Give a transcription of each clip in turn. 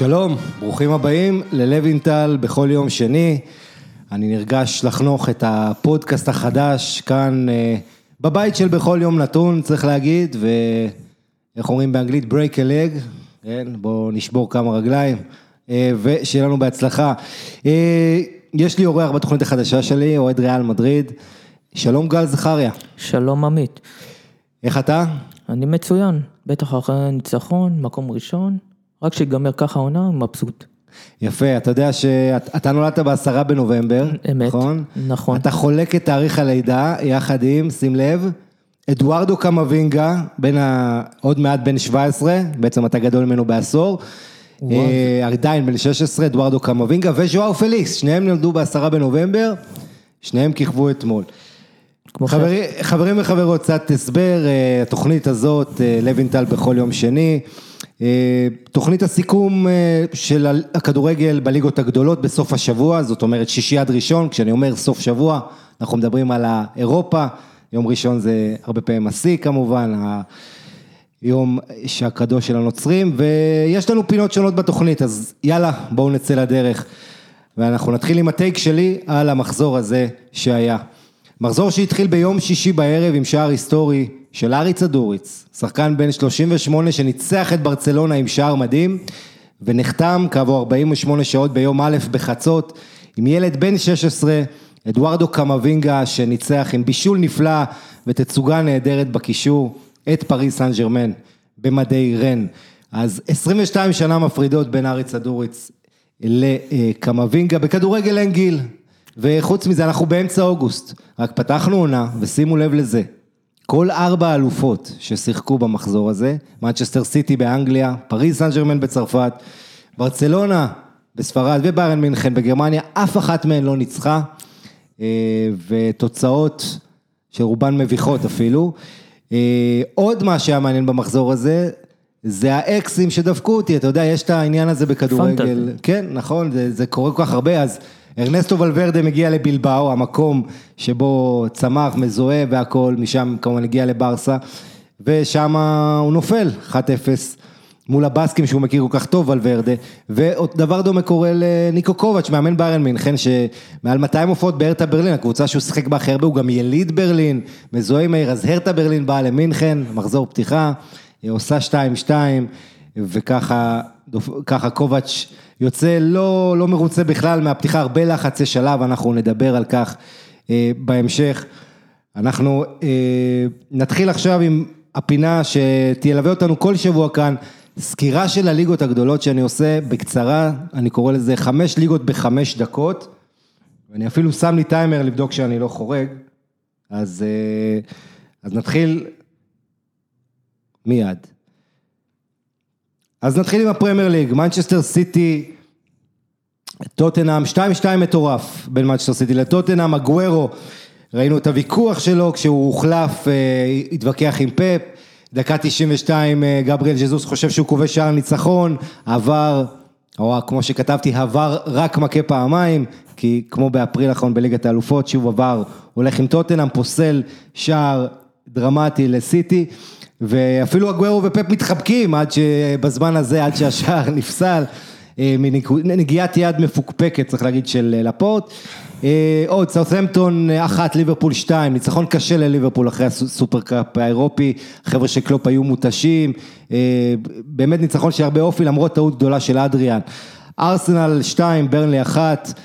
שלום, ברוכים הבאים ללוינטל בכל יום שני. אני נרגש לחנוך את הפודקאסט החדש כאן אה, בבית של בכל יום נתון, צריך להגיד, ואיך אומרים באנגלית? break a leg, כן? בואו נשבור כמה רגליים, אה, ושיהיה לנו בהצלחה. אה, יש לי אורח בתוכנית החדשה שלי, אוהד ריאל מדריד. שלום גל זכריה, שלום עמית, איך אתה? אני מצוין, בטח אחרי ניצחון, מקום ראשון, רק שיגמר ככה העונה, מבסוט. יפה, אתה יודע שאתה נולדת בעשרה בנובמבר, אמת, נכון? נכון. אתה חולק את תאריך הלידה יחד עם, שים לב, אדוארדו קמבינגה, בין ה... עוד מעט בן 17, בעצם אתה גדול ממנו בעשור. אה, עדיין בן 16, אדוארדו קמבינגה וז'ואר פליקס, שניהם נולדו בעשרה בנובמבר, שניהם כיכבו אתמול. חברי, חברים וחברות, קצת הסבר, אה, התוכנית הזאת, אה, לוינטל בכל יום שני, תוכנית הסיכום אה, של הכדורגל בליגות הגדולות בסוף השבוע, זאת אומרת שישי עד ראשון, כשאני אומר סוף שבוע, אנחנו מדברים על האירופה, יום ראשון זה הרבה פעמים השיא כמובן, ה- יום שהקדוש של הנוצרים, ויש לנו פינות שונות בתוכנית, אז יאללה, בואו נצא לדרך. ואנחנו נתחיל עם הטייק שלי על המחזור הזה שהיה. מחזור שהתחיל ביום שישי בערב עם שער היסטורי של ארי צדוריץ, שחקן בן 38 שניצח את ברצלונה עם שער מדהים, ונחתם כעבור 48 שעות ביום א' בחצות עם ילד בן 16, אדוארדו קמבינגה, שניצח עם בישול נפלא ותצוגה נהדרת בקישור את פריס סן ג'רמן במדי רן. אז 22 שנה מפרידות בין ארי צדוריץ לקמבינגה, בכדורגל אין גיל, וחוץ מזה אנחנו באמצע אוגוסט, רק פתחנו עונה, ושימו לב לזה, כל ארבע האלופות ששיחקו במחזור הזה, מנצ'סטר סיטי באנגליה, פריז סן ג'רמן בצרפת, ברצלונה בספרד וביירן מינכן בגרמניה, אף אחת מהן לא ניצחה, אה, ותוצאות שרובן מביכות אפילו. אה, עוד מה שהיה מעניין במחזור הזה, זה האקסים שדפקו אותי, אתה יודע, יש את העניין הזה בכדורגל. פנטזי. כן, נכון, זה, זה קורה כל כך הרבה, אז ארנסטו ולוורדה מגיע לבלבאו, המקום שבו צמח, מזוהה והכל, משם כמובן הגיע לברסה, ושם הוא נופל, 1-0. מול הבאסקים שהוא מכיר כל כך טוב, ולוורדה, ודבר דומה קורה לניקו קובץ', מאמן ביירן מינכן, שמעל 200 הופעות בהרטה ברלין, הקבוצה שהוא שיחק בה הכי הרבה, הוא גם יליד ברלין, מזוהה עם העיר, אז הרטה ברלין באה למינכן, מחזור פתיחה, היא עושה 2-2, וככה קובץ' יוצא לא, לא מרוצה בכלל מהפתיחה, הרבה לחצי שלב, אנחנו נדבר על כך אה, בהמשך. אנחנו אה, נתחיל עכשיו עם הפינה שתלווה אותנו כל שבוע כאן, סקירה של הליגות הגדולות שאני עושה בקצרה, אני קורא לזה חמש ליגות בחמש דקות, ואני אפילו שם לי טיימר לבדוק שאני לא חורג, אז, אה, אז נתחיל מיד. אז נתחיל עם הפרמייר ליג, מנצ'סטר סיטי, טוטנאם, 2-2 מטורף בין מנצ'סטר סיטי לטוטנאם, אגוורו, ראינו את הוויכוח שלו כשהוא הוחלף, אה, התווכח עם פפ, דקה 92 אה, גבריאל ז'זוס חושב שהוא כובש שער ניצחון, עבר, או כמו שכתבתי, עבר רק מכה פעמיים, כי כמו באפריל האחרון בליגת האלופות, שוב עבר, הולך עם טוטנאם, פוסל שער דרמטי לסיטי. ואפילו אגוורו ופפ מתחבקים עד שבזמן הזה, עד שהשער נפסל, אה, מנגיעת יד מפוקפקת, צריך להגיד, של אה, לפורט. אה, עוד, סאות'מפטון אחת, ליברפול שתיים, ניצחון קשה לליברפול אחרי הסופרקאפ האירופי, חבר'ה של קלופ היו מותשים, באמת ניצחון של הרבה אופי למרות טעות גדולה של אדריאן. ארסנל שתיים, ברנלי אחת,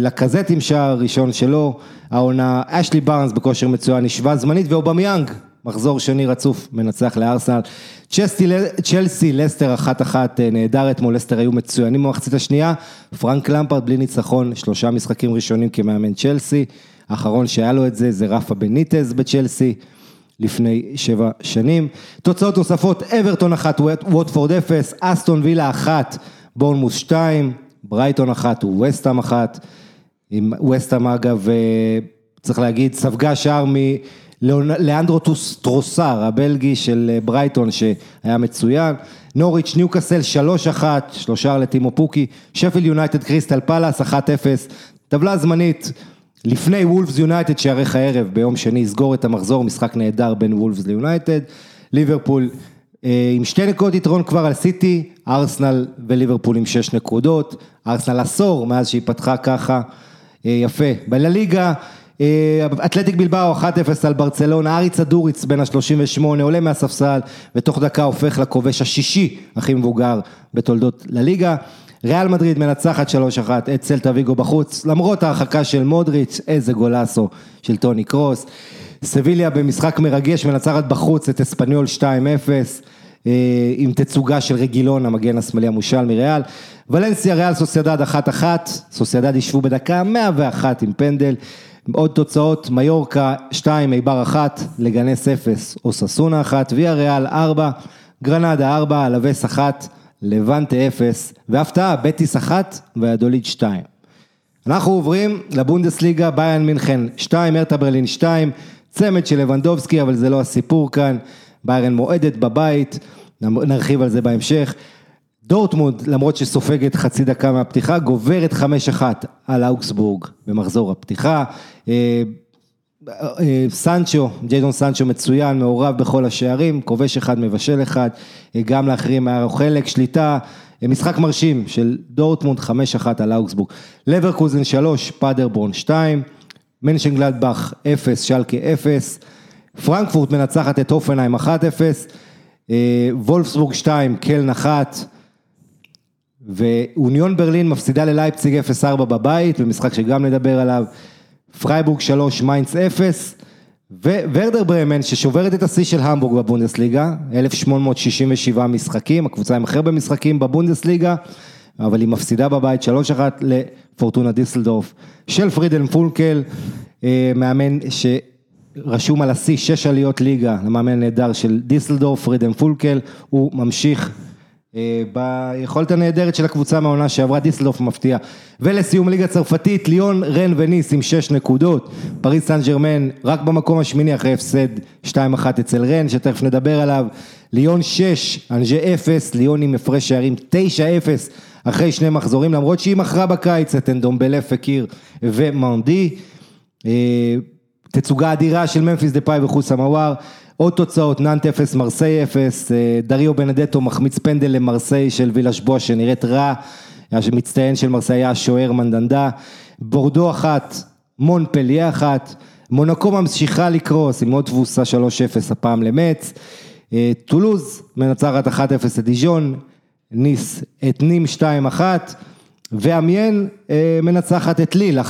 לקזט עם שער ראשון שלו, העונה, אשלי בארנס בכושר מצוין, נשווה זמנית, ואובמיאנג, מחזור שני רצוף, מנצח לארסנל. צ'לסי, צ'לסי, לסטר אחת אחת, אה, נהדר אתמול, לסטר היו מצוינים במחצית השנייה, פרנק למפרד בלי ניצחון, שלושה משחקים ראשונים כמאמן צ'לסי, האחרון שהיה לו את זה זה רפה בניטז בצ'לסי. לפני שבע שנים. תוצאות נוספות, אברטון אחת, ווטפורד אפס, אסטון וילה אחת, בורנמוס שתיים, ברייטון אחת ווסטהאם אחת. עם ווסטהאם אגב, אה, צריך להגיד, ספגה שער מלאנדרו טרוסר, הבלגי של אה, ברייטון שהיה מצוין. נוריץ' ניוקאסל 3-1, שלושה לטימו פוקי. שפילד יונייטד קריסטל פאלאס 1-0. טבלה זמנית לפני וולפס יונייטד שייערך הערב ביום שני יסגור את המחזור, משחק נהדר בין וולפס ליונייטד. ליברפול עם שתי נקודות יתרון כבר על סיטי, ארסנל וליברפול עם שש נקודות, ארסנל עשור מאז שהיא פתחה ככה, אה, יפה. בלליגה, אה, אתלטיק בילבאו 1-0 על ברצלונה, אריץ אדוריץ בן ה-38 עולה מהספסל ותוך דקה הופך לכובש השישי הכי מבוגר בתולדות לליגה. ריאל מדריד מנצחת 3-1 את סלטה ויגו בחוץ, למרות ההרחקה של מודריץ', איזה גולאסו של טוני קרוס. סביליה במשחק מרגש מנצחת בחוץ את אספניול 2-0. אה, עם תצוגה של רגילון, המגן השמאלי המושל מריאל. ולנסיה ריאל סוסיידד 1-1, סוסיידד ישבו בדקה 101 עם פנדל. עוד תוצאות, מיורקה 2, איבר 1, לגנס 0, אוססונה 1, ויה ריאל 4, גרנדה 4, אלווס 1, לבנטה 0, והפתעה, בטיס 1 והדוליד 2. אנחנו עוברים לבונדסליגה, ביאן מינכן 2, ארטה ברלין 2, צמד של לבנדובסקי, אבל זה לא הסיפור כאן. ביירן מועדת בבית, נרחיב על זה בהמשך. דורטמונד, למרות שסופגת חצי דקה מהפתיחה, גוברת 5-1 על אוקסבורג במחזור הפתיחה. אה, אה, סנצ'ו, ג'יידון סנצ'ו מצוין, מעורב בכל השערים, כובש אחד, מבשל אחד, אה, גם לאחרים היה חלק, שליטה, משחק מרשים של דורטמונד 5-1 על אוקסבורג. לברקוזן 3, פאדרבורן 2, מנשן גלדבך 0, שלקה 0. פרנקפורט מנצחת את הופנהיים 1-0, אה, וולפסבורג 2, קלן 1, ואוניון ברלין מפסידה ללייפציג 0-4 בבית, במשחק שגם נדבר עליו, פרייבורג 3, מיינץ 0, וורדר ברמן ששוברת את השיא של המבורג בבונדסליגה, 1867 משחקים, הקבוצה עם הכי הרבה משחקים בבונדסליגה, אבל היא מפסידה בבית 3-1 לפורטונה דיסלדורף של פרידהלם פונקל, אה, מאמן ש... רשום על השיא שש עליות ליגה למאמן הנהדר של דיסלדורף, פרידהלם פונקל, הוא ממשיך אה, ביכולת הנהדרת של הקבוצה מהעונה שעברה, דיסלדורף מפתיע. ולסיום ליגה צרפתית, ליון, רן וניס עם שש נקודות, פריס סן ג'רמן רק במקום השמיני אחרי הפסד 2-1 אצל רן, שתכף נדבר עליו, ליון 6, אנג'ה 0, ליון עם הפרש שערים 9-0 אחרי שני מחזורים, למרות שהיא מכרה בקיץ את אנדומבלה פקיר ומנדי. תצוגה אדירה של ממפיס דה פאי וחוסם עוואר, עוד תוצאות, נאנט 0, מרסיי 0, אה, דריו בנדטו מחמיץ פנדל למרסיי של וילאש בואש שנראית רע, מצטיין של מרסיי היה שוער מנדנדה, בורדו אחת, מונפליה אחת, מונקו ממשיכה לקרוס עם עוד תבוסה 3-0 הפעם למץ, אה, טולוז מנצחת 1-0 את דיז'ון, ניס את נים 2-1, ואמיין אה, מנצחת את ליל 1-0.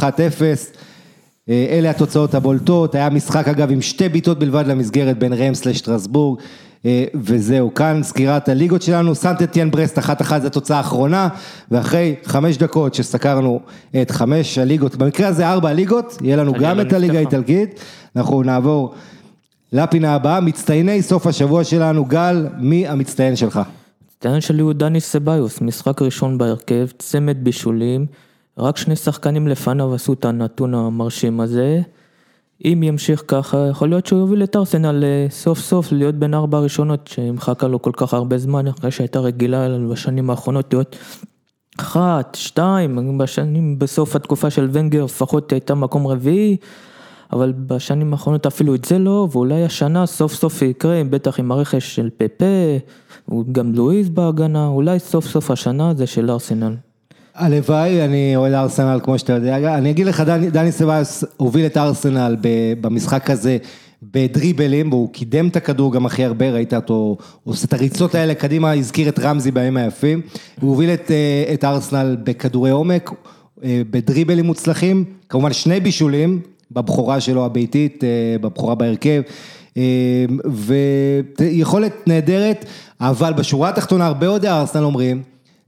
אה, אלה התוצאות הבולטות, היה משחק אגב עם שתי בעיטות בלבד למסגרת בין ריימס לשטרסבורג אה, וזהו, כאן סקירת הליגות שלנו, סנט אתיאן ברסט אחת אחת זו התוצאה האחרונה. ואחרי חמש דקות שסקרנו את חמש הליגות, במקרה הזה ארבע הליגות, יהיה לנו גם את הליגה האיטלקית, אנחנו נעבור לפינה הבאה, מצטייני סוף השבוע שלנו, גל, מי המצטיין שלך? המצטיין שלי הוא דני סביוס, משחק ראשון בהרכב, צמד בישולים. רק שני שחקנים לפניו עשו את הנתון המרשים הזה. אם ימשיך ככה, יכול להיות שהוא יוביל את ארסנל אה, סוף סוף להיות בין ארבע הראשונות שמחכה לו כל כך הרבה זמן, אחרי שהייתה רגילה בשנים האחרונות להיות אחת, שתיים, בשנים, בסוף התקופה של ונגר לפחות הייתה מקום רביעי, אבל בשנים האחרונות אפילו את זה לא, ואולי השנה סוף סוף יקרה, בטח עם הרכש של פפה, גם לואיז בהגנה, אולי סוף סוף השנה זה של ארסנל. הלוואי, אני אוהד ארסנל כמו שאתה יודע, אני אגיד לך, דני, דני סביוס הוביל את ארסנל במשחק הזה בדריבלים, והוא קידם את הכדור גם הכי הרבה, ראית אותו עושה את הריצות האלה קדימה, הזכיר את רמזי בימים היפים, הוא הוביל את, אה, את ארסנל בכדורי עומק, אה, בדריבלים מוצלחים, כמובן שני בישולים, בבכורה שלו הביתית, אה, בבכורה בהרכב, ויכולת נהדרת, אבל בשורה התחתונה הרבה אוהדי ארסנל אומרים,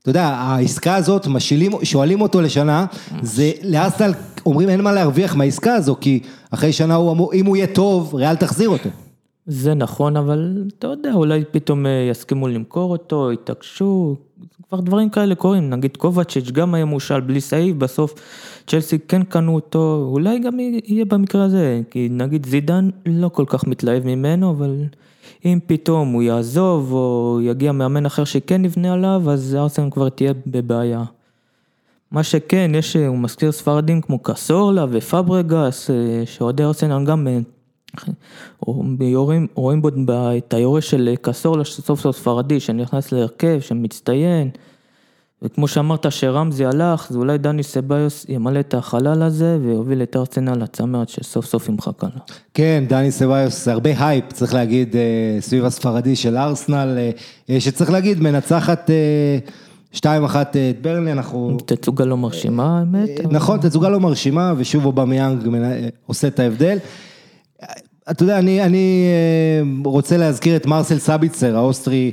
אתה יודע, העסקה הזאת, משילים, שואלים אותו לשנה, זה לארסנל אומרים אין מה להרוויח מהעסקה הזו, כי אחרי שנה הוא אמור, אם הוא יהיה טוב, ריאל תחזיר אותו. זה נכון, אבל אתה יודע, אולי פתאום אה, יסכימו למכור אותו, יתעקשו, כבר דברים כאלה קורים, נגיד קובצ'יץ' גם היה מושל בלי סעיף, בסוף צ'לסי כן קנו אותו, אולי גם יהיה במקרה הזה, כי נגיד זידן לא כל כך מתלהב ממנו, אבל אם פתאום הוא יעזוב או יגיע מאמן אחר שכן נבנה עליו, אז ארסנל כבר תהיה בבעיה. מה שכן, יש, הוא מזכיר ספרדים כמו קסורלה ופברגס, שאוהדי ארסנל גם יורים, רואים בו את היורש של קאסורלה סוף סוף ספרדי שנכנס להרכב, שמצטיין. וכמו שאמרת שרמזי הלך, אז אולי דני סבאיוס ימלא את החלל הזה ויוביל את ארסנל לצמרת שסוף סוף מחכה לה. כן, דני סבאיוס, הרבה הייפ, צריך להגיד, אה, סביב הספרדי של ארסנל, אה, אה, שצריך להגיד, מנצחת 2-1 את ברנלי, אנחנו... תצוגה לא מרשימה, האמת. נכון, תצוגה לא מרשימה, ושוב אובמיאנג עושה את ההבדל. אתה יודע, אני, אני רוצה להזכיר את מרסל סביצר, האוסטרי.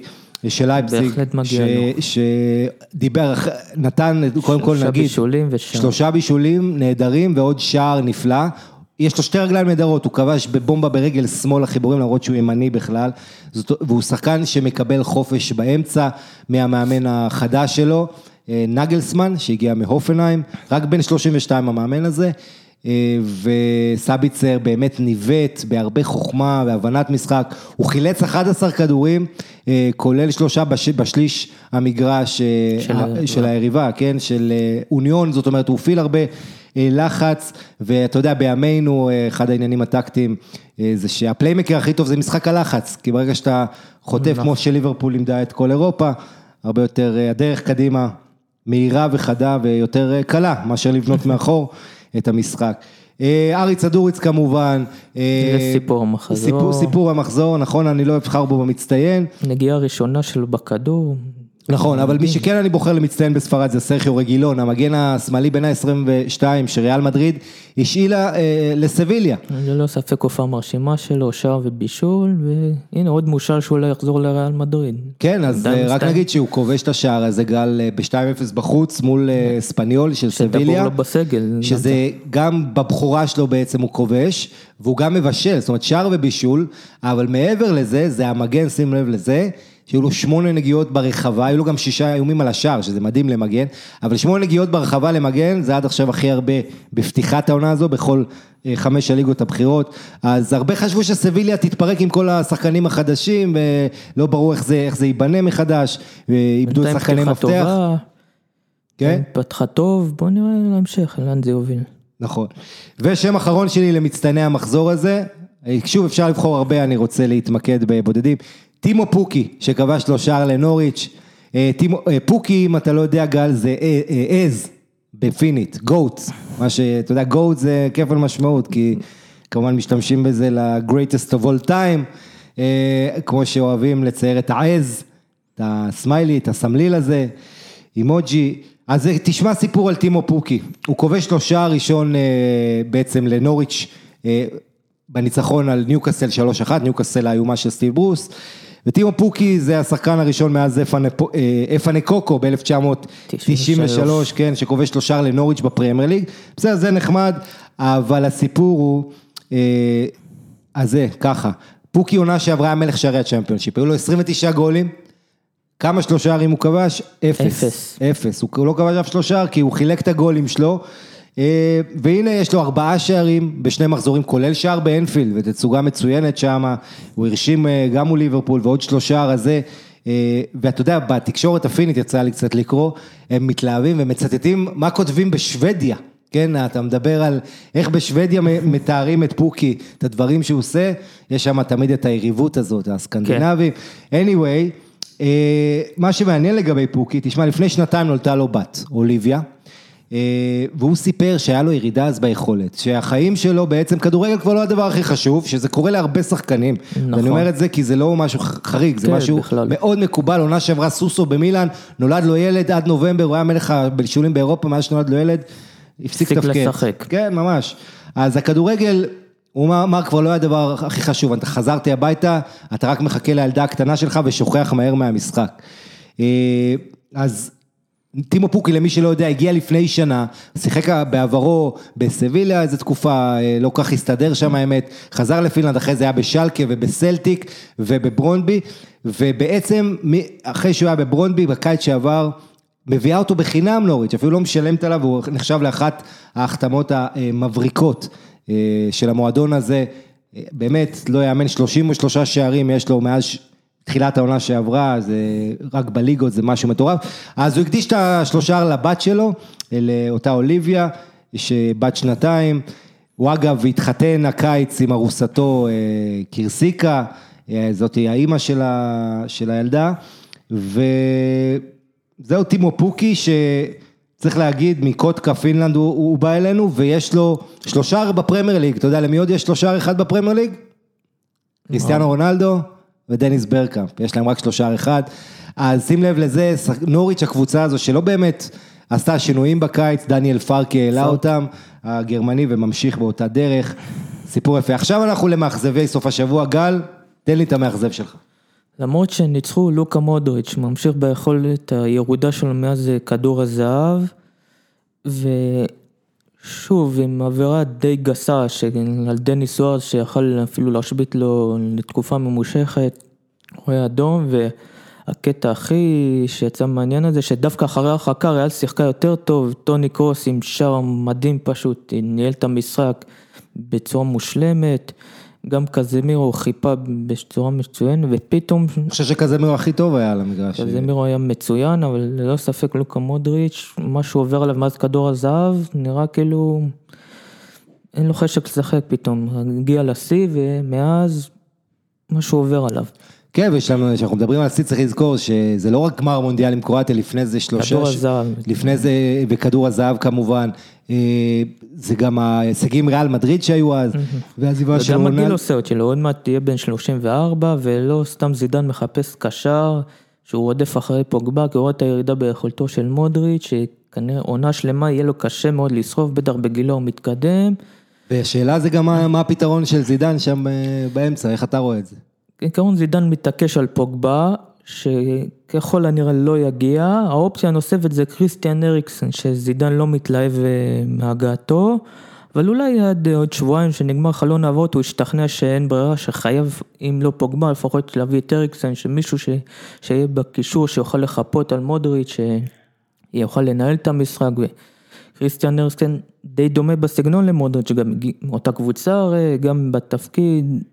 של לייפציג, בהחלט מגיע לו. שדיבר, נתן, קודם כל נגיד, בישולים. שלושה בישולים נהדרים ועוד שער נפלא. יש לו שתי רגליים נהדרות, הוא כבש בבומבה ברגל שמאל החיבורים למרות שהוא ימני בכלל, זאת, והוא שחקן שמקבל חופש באמצע מהמאמן החדש שלו, אה, נגלסמן שהגיע מהופנהיים, רק בן 32 המאמן הזה. אה, וסביצר באמת ניווט בהרבה חוכמה והבנת משחק, הוא חילץ 11 כדורים, אה, כולל שלושה בשליש המגרש אה, של, של היריבה, כן, של אוניון, זאת אומרת הוא הפעיל הרבה לחץ, ואתה יודע בימינו אחד העניינים הטקטיים זה שהפליימקר הכי טוב זה משחק הלחץ, כי ברגע שאתה חוטף נכון. כמו שליברפול לימדה את כל אירופה, הרבה יותר הדרך קדימה מהירה וחדה ויותר קלה מאשר לבנות מאחור. את המשחק. אה, ארי צדוריץ כמובן. זה אה, סיפור המחזור. סיפור, סיפור המחזור, נכון, אני לא אבחר בו במצטיין. נגיעה ראשונה שלו בכדור. נכון, אבל מי שכן אני בוחר למצטיין בספרד זה סרחיו רגילון, המגן השמאלי בין ה-22 שריאל מדריד השאילה אה, לסביליה. ללא ספק הופעה מרשימה שלו, שער ובישול, והנה עוד מושל שאולי יחזור לריאל מדריד. כן, אז אה, רק נגיד שהוא כובש את השער הזה גל אה, ב-2-0 בחוץ מול אה, ספניול של סביליה. שדבור לו בסגל. שזה גם בבחורה שלו בעצם הוא כובש, והוא גם מבשל, זאת אומרת שער ובישול, אבל מעבר לזה, זה המגן, שים לב לזה. שהיו לו שמונה נגיעות ברחבה, היו לו גם שישה איומים על השער, שזה מדהים למגן, אבל שמונה נגיעות ברחבה למגן, זה עד עכשיו הכי הרבה בפתיחת העונה הזו, בכל אה, חמש הליגות הבכירות, אז הרבה חשבו שסביליה תתפרק עם כל השחקנים החדשים, ולא ברור איך זה, איך זה ייבנה מחדש, איבדו שחקני מפתח. כן? פתחה טוב, בוא נראה להמשך, לאן זה יוביל. נכון. ושם אחרון שלי למצטייני המחזור הזה, שוב אפשר לבחור הרבה, אני רוצה להתמקד בבודדים. טימו פוקי, שכבש לו שער לנוריץ', אה, טימו, אה, פוקי, אם אתה לא יודע גל, זה עז בפינית, גוט, מה שאתה יודע, גוט זה כפל משמעות, כי כמובן משתמשים בזה ל-greatest of all time, אה, כמו שאוהבים לצייר את העז, את הסמיילי, את הסמליל הזה, אימוג'י. אז תשמע סיפור על טימו פוקי, הוא כובש לו שער ראשון בעצם לנוריץ' בניצחון על ניוקאסל 3-1, ניוקאסל האיומה של סטיב ברוס. וטימו פוקי זה השחקן הראשון מאז אפנה קוקו ב-1993, כן, שכובש לו שער לנוריץ' בפרמייר ליג. בסדר, זה נחמד, אבל הסיפור הוא, אה, אז זה, ככה, פוקי עונה שעברה היה מלך שערי הצ'מפיונשיפ, היו לו 29 גולים. כמה שלושה ערים הוא כבש? אפס. אפס. אפס. הוא לא כבש אף שלושה כי הוא חילק את הגולים שלו. אה, והנה יש לו ארבעה שערים בשני מחזורים, כולל שער באנפילד, ותצוגה מצוינת שם, הוא הרשים אה, גם מול ליברפול ועוד שלושה הזה. אה, ואתה יודע, בתקשורת הפינית יצא לי קצת לקרוא, הם מתלהבים ומצטטים מה כותבים בשוודיה. כן, אתה מדבר על איך בשוודיה מתארים את פוקי, את הדברים שהוא עושה, יש שם תמיד את היריבות הזאת, הסקנדינבים. כן. anyway, מה שמעניין לגבי פוקי, תשמע, לפני שנתיים נולדה לו בת, אוליביה. אה, והוא סיפר שהיה לו ירידה אז ביכולת, שהחיים שלו בעצם, כדורגל כבר לא הדבר הכי חשוב, שזה קורה להרבה שחקנים, נכון. ואני אומר את זה כי זה לא משהו חריג, זה כן, משהו בכלל. מאוד מקובל, עונה שעברה סוסו במילאן, נולד לו ילד עד נובמבר, הוא היה מלך הבלשולים באירופה, מאז שנולד לו ילד, הפסיק לתפקד. לשחק. כן, ממש. אז הכדורגל, הוא אמר, כבר לא היה הדבר הכי חשוב, אתה חזרתי הביתה, אתה רק מחכה לילדה הקטנה שלך ושוכח מהר מהמשחק. אה, אז טימו פוקי, למי שלא יודע, הגיע לפני שנה, שיחק בעברו בסביליה איזה תקופה, אה, לא כל כך הסתדר שם האמת, חזר לפינלנד, אחרי זה היה בשלקה ובסלטיק ובברונבי, ובעצם אחרי שהוא היה בברונבי בקיץ שעבר, מביאה אותו בחינם נוריץ', אפילו לא משלמת עליו, הוא נחשב לאחת ההחתמות המבריקות אה, של המועדון הזה, אה, באמת, לא יאמן, 33 שערים יש לו מאז תחילת העונה שעברה, זה רק בליגות, זה משהו מטורף. אז הוא הקדיש את השלושה לבת שלו, לאותה אוליביה, שבת שנתיים, הוא אגב התחתן הקיץ עם ארוסתו אה, קירסיקה, אה, זאת האימא של, ה, של הילדה, וזהו טימו פוקי שצריך להגיד מקוטקה פינלנד הוא, הוא בא אלינו ויש לו שלושער בפרמייר ליג, אתה יודע למי עוד יש שלושער אחד בפרמייר ליג? קריסטיאנו רונלדו ודניס ברקאמפ, יש להם רק שלושער אחד, אז שים לב לזה, נוריץ' הקבוצה הזו שלא באמת עשתה שינויים בקיץ, דניאל פרקי העלה אותם, הגרמני וממשיך באותה דרך, סיפור יפה. עכשיו אנחנו למאכזבי סוף השבוע, גל, תן לי את המאכזב שלך. למרות שניצחו לוקה מודריץ', ממשיך ביכולת הירודה שלו מאז כדור הזהב, ושוב עם עבירה די גסה על דניס סוארס שיכל אפילו להשבית לו לתקופה ממושכת, רואה אדום, והקטע הכי שיצא מעניין הזה, שדווקא אחרי הרחקה ריאל שיחקה יותר טוב, טוני קרוס עם שער מדהים פשוט, ניהל את המשחק בצורה מושלמת. גם קזמירו חיפה בצורה מצוינת ופתאום... אני חושב שקזמירו הכי טוב היה על המגרש. קזמירו היה מצוין אבל ללא ספק לוקה מודריץ', מה שהוא עובר עליו מאז כדור הזהב, נראה כאילו אין לו חשק לשחק פתאום, הגיע לשיא ומאז משהו עובר עליו. כן, ויש לנו, כשאנחנו מדברים על השיא צריך לזכור שזה לא רק גמר מונדיאל עם קרואטיה, לפני זה שלושה, כדור הזהב, לפני זה, וכדור הזהב כמובן, זה גם ההישגים ריאל מדריד שהיו אז, והעזיבה של רונלד. וגם הגיל עושה עוד שלו, עוד מעט תהיה בן 34, ולא סתם זידן מחפש קשר, שהוא רודף אחרי פוגבה, כי הוא רואה את הירידה ביכולתו של מודריץ', שכנראה עונה שלמה יהיה לו קשה מאוד לשרוף, בטח בגילו הוא מתקדם. והשאלה זה גם מה, מה הפתרון של זידן שם אה, באמצע, איך אתה רואה את זה? כעיקרון זידן מתעקש על פוגבה, שככל הנראה לא יגיע, האופציה הנוספת זה כריסטיאן אריקסון, שזידן לא מתלהב אה, מהגעתו, אבל אולי עד עוד שבועיים שנגמר חלון האבות הוא ישתכנע שאין ברירה, שחייב, אם לא פוגבה, לפחות להביא את אריקסון, שמישהו ש... שיהיה בקישור, שיוכל לחפות על מודריץ', שיוכל לנהל את המשחק. כריסטיאן אריקסון די דומה בסגנון למודריץ', גם אותה קבוצה הרי, גם בתפקיד,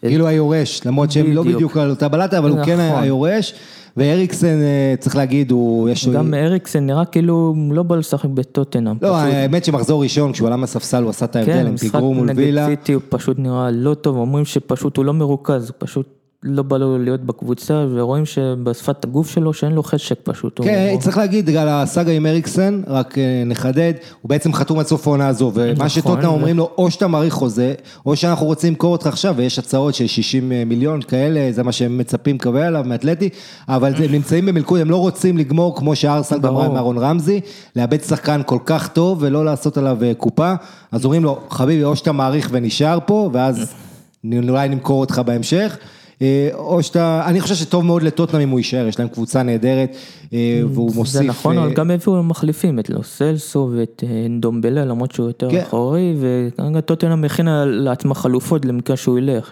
כאילו היורש, למרות שהם לא בדיוק על אותה בלטה, אבל הוא כן נכון. היורש. ואריקסן, אה, צריך להגיד, הוא... יש... גם אריקסן נראה כאילו הוא לא בא לשחק בטוטנאם. לא, האמת שמחזור ראשון, כשהוא עלה מהספסל, הוא עשה את ההבדל, כן, עם פיגור מול וילה. כן, משחק נגד סיטי הוא פשוט נראה לא טוב, אומרים שפשוט הוא לא מרוכז, פשוט לא בא לו להיות בקבוצה, ורואים שבשפת הגוף שלו שאין לו חשק פשוט. כן, הוא... צריך להגיד, בגלל הסאגה עם אריקסן, רק אה, נחדד, הוא בעצם חתום עד סוף העונה הזו, ומה נכון, שטוטנה ו... אומרים לו, או שאתה מעריך חוזה, או שאנחנו רוצים למכור אותך עכשיו, ויש הצעות של 60 אה, מיליון כאלה, זה מה שהם מצפים לקבל עליו מאתלטי, אבל הם נמצאים במלכוד, הם לא רוצים לגמור כמו שארסל גמרה עם אהרון רמזי, לאבד שחקן כל כך טוב ולא לעשות עליו אה, קופה, אז אומרים לו, חביבי, או שאתה מעריך ונשאר פה, ואז אולי נמכור אותך בהמשך. אה, או שאתה, אני חושב שטוב מאוד לטוטנאם אם הוא יישאר, יש להם קבוצה נהדרת, אה, והוא מוסיף... זה נכון, אבל אה, גם הביאו מחליפים, את לוסלסו ואת דומבלה, למרות שהוא יותר כן. אחורי, וכרגע טוטנאם הכינה לעצמה חלופות למקרה שהוא ילך.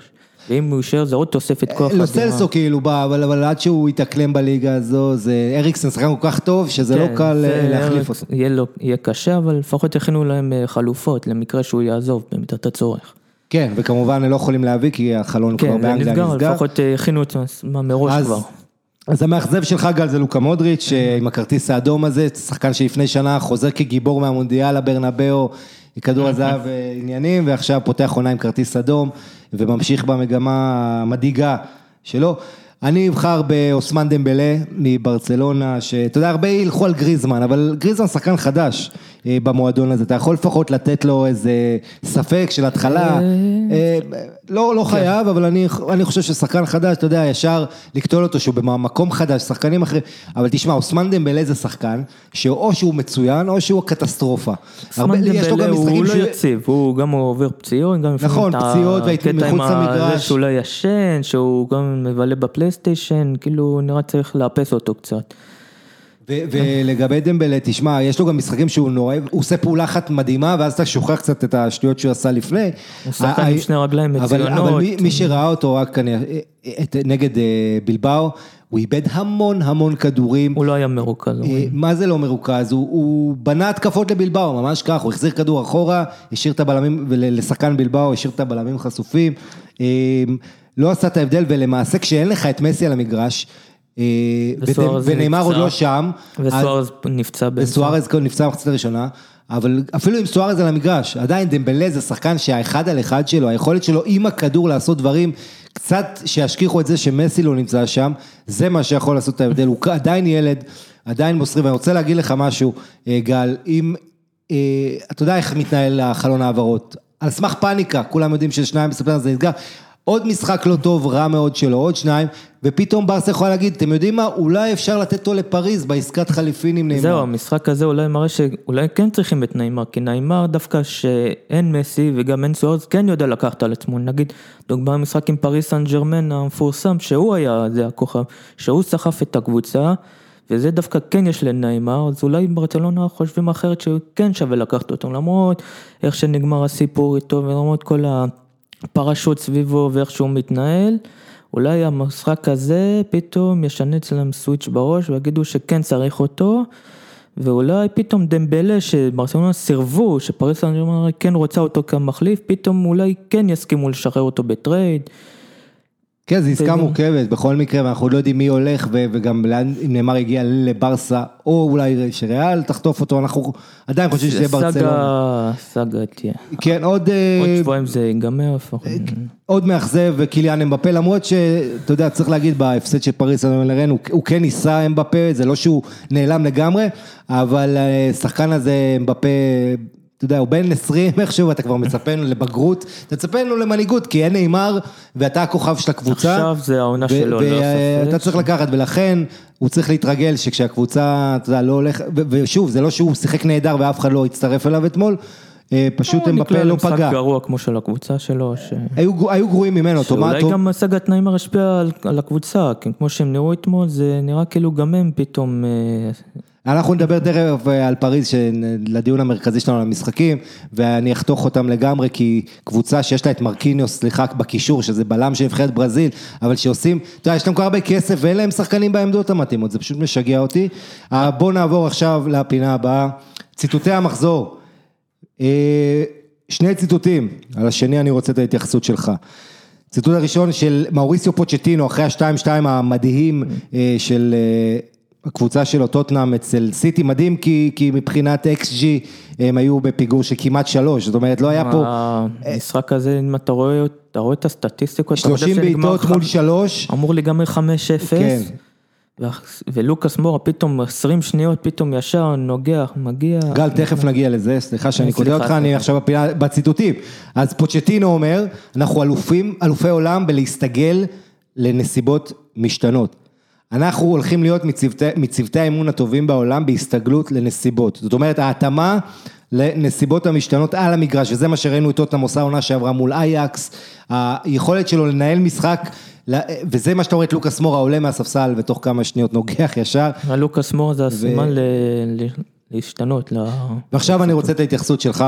ואם הוא יישאר זה עוד תוספת כוח. לוסלסו כאילו בא, אבל, אבל עד שהוא יתאקלם בליגה הזו, זה אריקסן שחקן כל כך טוב, שזה לא כן, לא קל להחליף אותו. יהיה, לו, יהיה קשה, אבל לפחות הכינו להם חלופות למקרה שהוא יעזוב במידת הצורך. כן, וכמובן לא יכולים להביא כי החלון כן, כבר באנגליה נסגר. כן, לפחות אה, הכינו את עצמם מראש אז, כבר. אז המאכזב שלך גל זה לוקה מודריץ', עם הכרטיס האדום הזה, שחקן שלפני שנה חוזר כגיבור מהמונדיאל הברנבאו, כדור הזהב אה, עניינים, ועכשיו פותח עונה עם כרטיס אדום, וממשיך במגמה המדאיגה שלו. אני אבחר באוסמן דמבלה מברצלונה, שאתה יודע, הרבה ילכו על גריזמן, אבל גריזמן שחקן חדש. אה, במועדון הזה, אתה יכול לפחות לתת לו איזה ספק של התחלה, אה, אה, לא, לא כן. חייב, אבל אני, אני חושב ששחקן חדש, אתה יודע, ישר לקטול אותו שהוא במקום חדש, שחקנים אחרים, אבל תשמע, אוסמן דמבלה זה שחקן, שאו שהוא מצוין, או שהוא קטסטרופה. אוסמן דמבלה הוא לא יציב, הוא גם עובר פציעות, גם נכון, פציעות, מחוץ למגרש. שהוא לא ישן, שהוא גם מבלה בפלייסטיישן, כאילו נראה צריך לאפס אותו קצת. ולגבי דמבלה, תשמע, יש לו גם משחקים שהוא נורא, הוא עושה פעולה אחת מדהימה, ואז אתה שוכח קצת את השטויות שהוא עשה לפני. הוא שחקן עם שני רגליים מצוינות. אבל מי שראה אותו רק נגד אה, בלבאו, הוא איבד המון המון כדורים. הוא לא היה מרוכז. אה, מה זה לא מרוכז? הוא, הוא בנה התקפות לבלבאו, ממש כך, הוא החזיר כדור אחורה, השאיר את הבלמים, לשחקן בלבאו, השאיר את הבלמים חשופים. אה, לא עשה את ההבדל, ולמעשה כשאין לך את מסי על המגרש, ונאמר עוד לא שם. וסוארז נפצע. וסוארז נפצע במחצית הראשונה. אבל אפילו עם סוארז על המגרש, עדיין דמבלה זה שחקן שהאחד על אחד שלו, היכולת שלו עם הכדור לעשות דברים, קצת שישכיחו את זה שמסי לא נמצא שם, זה מה שיכול לעשות את ההבדל, הוא עדיין ילד, עדיין מוסרי, ואני רוצה להגיד לך משהו, אה, גל, אם, אה, אתה יודע איך מתנהל החלון העברות, על סמך פאניקה, כולם יודעים ששניים בספטמבר זה נסגר. עוד משחק לא טוב, רע מאוד שלו, עוד שניים, ופתאום ברסה יכולה להגיד, אתם יודעים מה, אולי אפשר לתת אותו לפריז בעסקת חליפין עם נעימר. זהו, המשחק הזה אולי מראה שאולי כן צריכים את נעימר, כי נעימר דווקא שאין מסי וגם אין סוארז, כן יודע לקחת על עצמו, נגיד, דוגמא משחק עם פריז סן ג'רמן המפורסם, שהוא היה, זה הכוכב, שהוא סחף את הקבוצה, וזה דווקא כן יש לנעימר, אז אולי ברצלונה חושבים אחרת שכן שווה לקחת אותו, למרות איך שנגמר הסיפור איתו ולמרות כל הפרשות סביבו ואיך שהוא מתנהל. אולי המשחק הזה פתאום ישנה אצלם סוויץ' בראש ויגידו שכן צריך אותו. ואולי פתאום דמבלה שברצלונה סירבו, שפריס סן כן רוצה אותו כמחליף, פתאום אולי כן יסכימו לשחרר אותו בטרייד. כן, זו עסקה מורכבת בכל מקרה, ואנחנו לא יודעים מי הולך וגם לאן, אם נאמר הגיע לברסה, או אולי שריאל תחטוף אותו, אנחנו עדיין חושבים שזה ברצלונה. סאגה, סאגה תהיה. כן, עוד... עוד שבועיים זה ייגמר לפחות. עוד מאכזב קיליאן אמבפה, למרות שאתה יודע, צריך להגיד, בהפסד של פריס סן הוא כן ניסה אמבפה, זה לא שהוא נעלם לגמרי, אבל שחקן הזה אמבפה... אתה יודע, הוא בן 20 איכשהו, אתה כבר מצפה לנו לבגרות, אתה מצפה לנו למנהיגות, כי אין נאמר, ואתה הכוכב של הקבוצה. עכשיו זה העונה שלו, לא ספק. ואתה צריך לקחת, ולכן הוא צריך להתרגל שכשהקבוצה, אתה יודע, לא הולך, ושוב, זה לא שהוא שיחק נהדר ואף אחד לא הצטרף אליו אתמול. פשוט אמבפה לא פגע. משחק גרוע כמו של הקבוצה שלו. היו גרועים ממנו, טומטו. שאולי גם הסאגת ניימאר השפיע על הקבוצה, כי כמו שהם נראו אתמול, זה נראה כאילו גם הם פתאום... אנחנו נדבר תכף על פריז, לדיון המרכזי שלנו על המשחקים, ואני אחתוך אותם לגמרי, כי קבוצה שיש לה את מרקיניוס, סליחה, בקישור, שזה בלם של נבחרת ברזיל, אבל שעושים, אתה יודע, יש להם כל הרבה כסף ואין להם שחקנים בעמדות המתאימות, זה פשוט משגע אותי. בואו נעבור עכשיו לפינה הבאה, ציטוטי המחזור. שני ציטוטים, על השני אני רוצה את ההתייחסות שלך. ציטוט הראשון של מאוריסיו פוצ'טינו, אחרי השתיים שתיים המדהים של הקבוצה שלו, טוטנאם, אצל סיטי, מדהים כי, כי מבחינת XG הם היו בפיגור של כמעט שלוש, זאת אומרת לא היה פה... המשחק הזה, אם אתה רואה, אתה רואה את הסטטיסטיקות, 30 בעיטות מול שלוש. אמור להיגמר 5-0. כן. ולוקאס מורה פתאום 20 שניות, פתאום ישר נוגח, מגיע. גל, תכף נגיע לזה, סליחה שאני קודם אותך, אני עכשיו בפינה, בציטוטים. אז פוצ'טינו אומר, אנחנו אלופים, אלופי עולם בלהסתגל לנסיבות משתנות. אנחנו הולכים להיות מצוותי, מצוותי האמון הטובים בעולם בהסתגלות לנסיבות. זאת אומרת, ההתאמה לנסיבות המשתנות על המגרש, וזה מה שראינו את אותם עושה עונה שעברה מול אייקס, היכולת שלו לנהל משחק, וזה מה שאתה רואה את לוקאס מורה עולה מהספסל ותוך כמה שניות נוגח ישר. לוקאס מורה זה הסימן ו... ל... להשתנות. ל... ועכשיו אני רוצה את ההתייחסות שלך,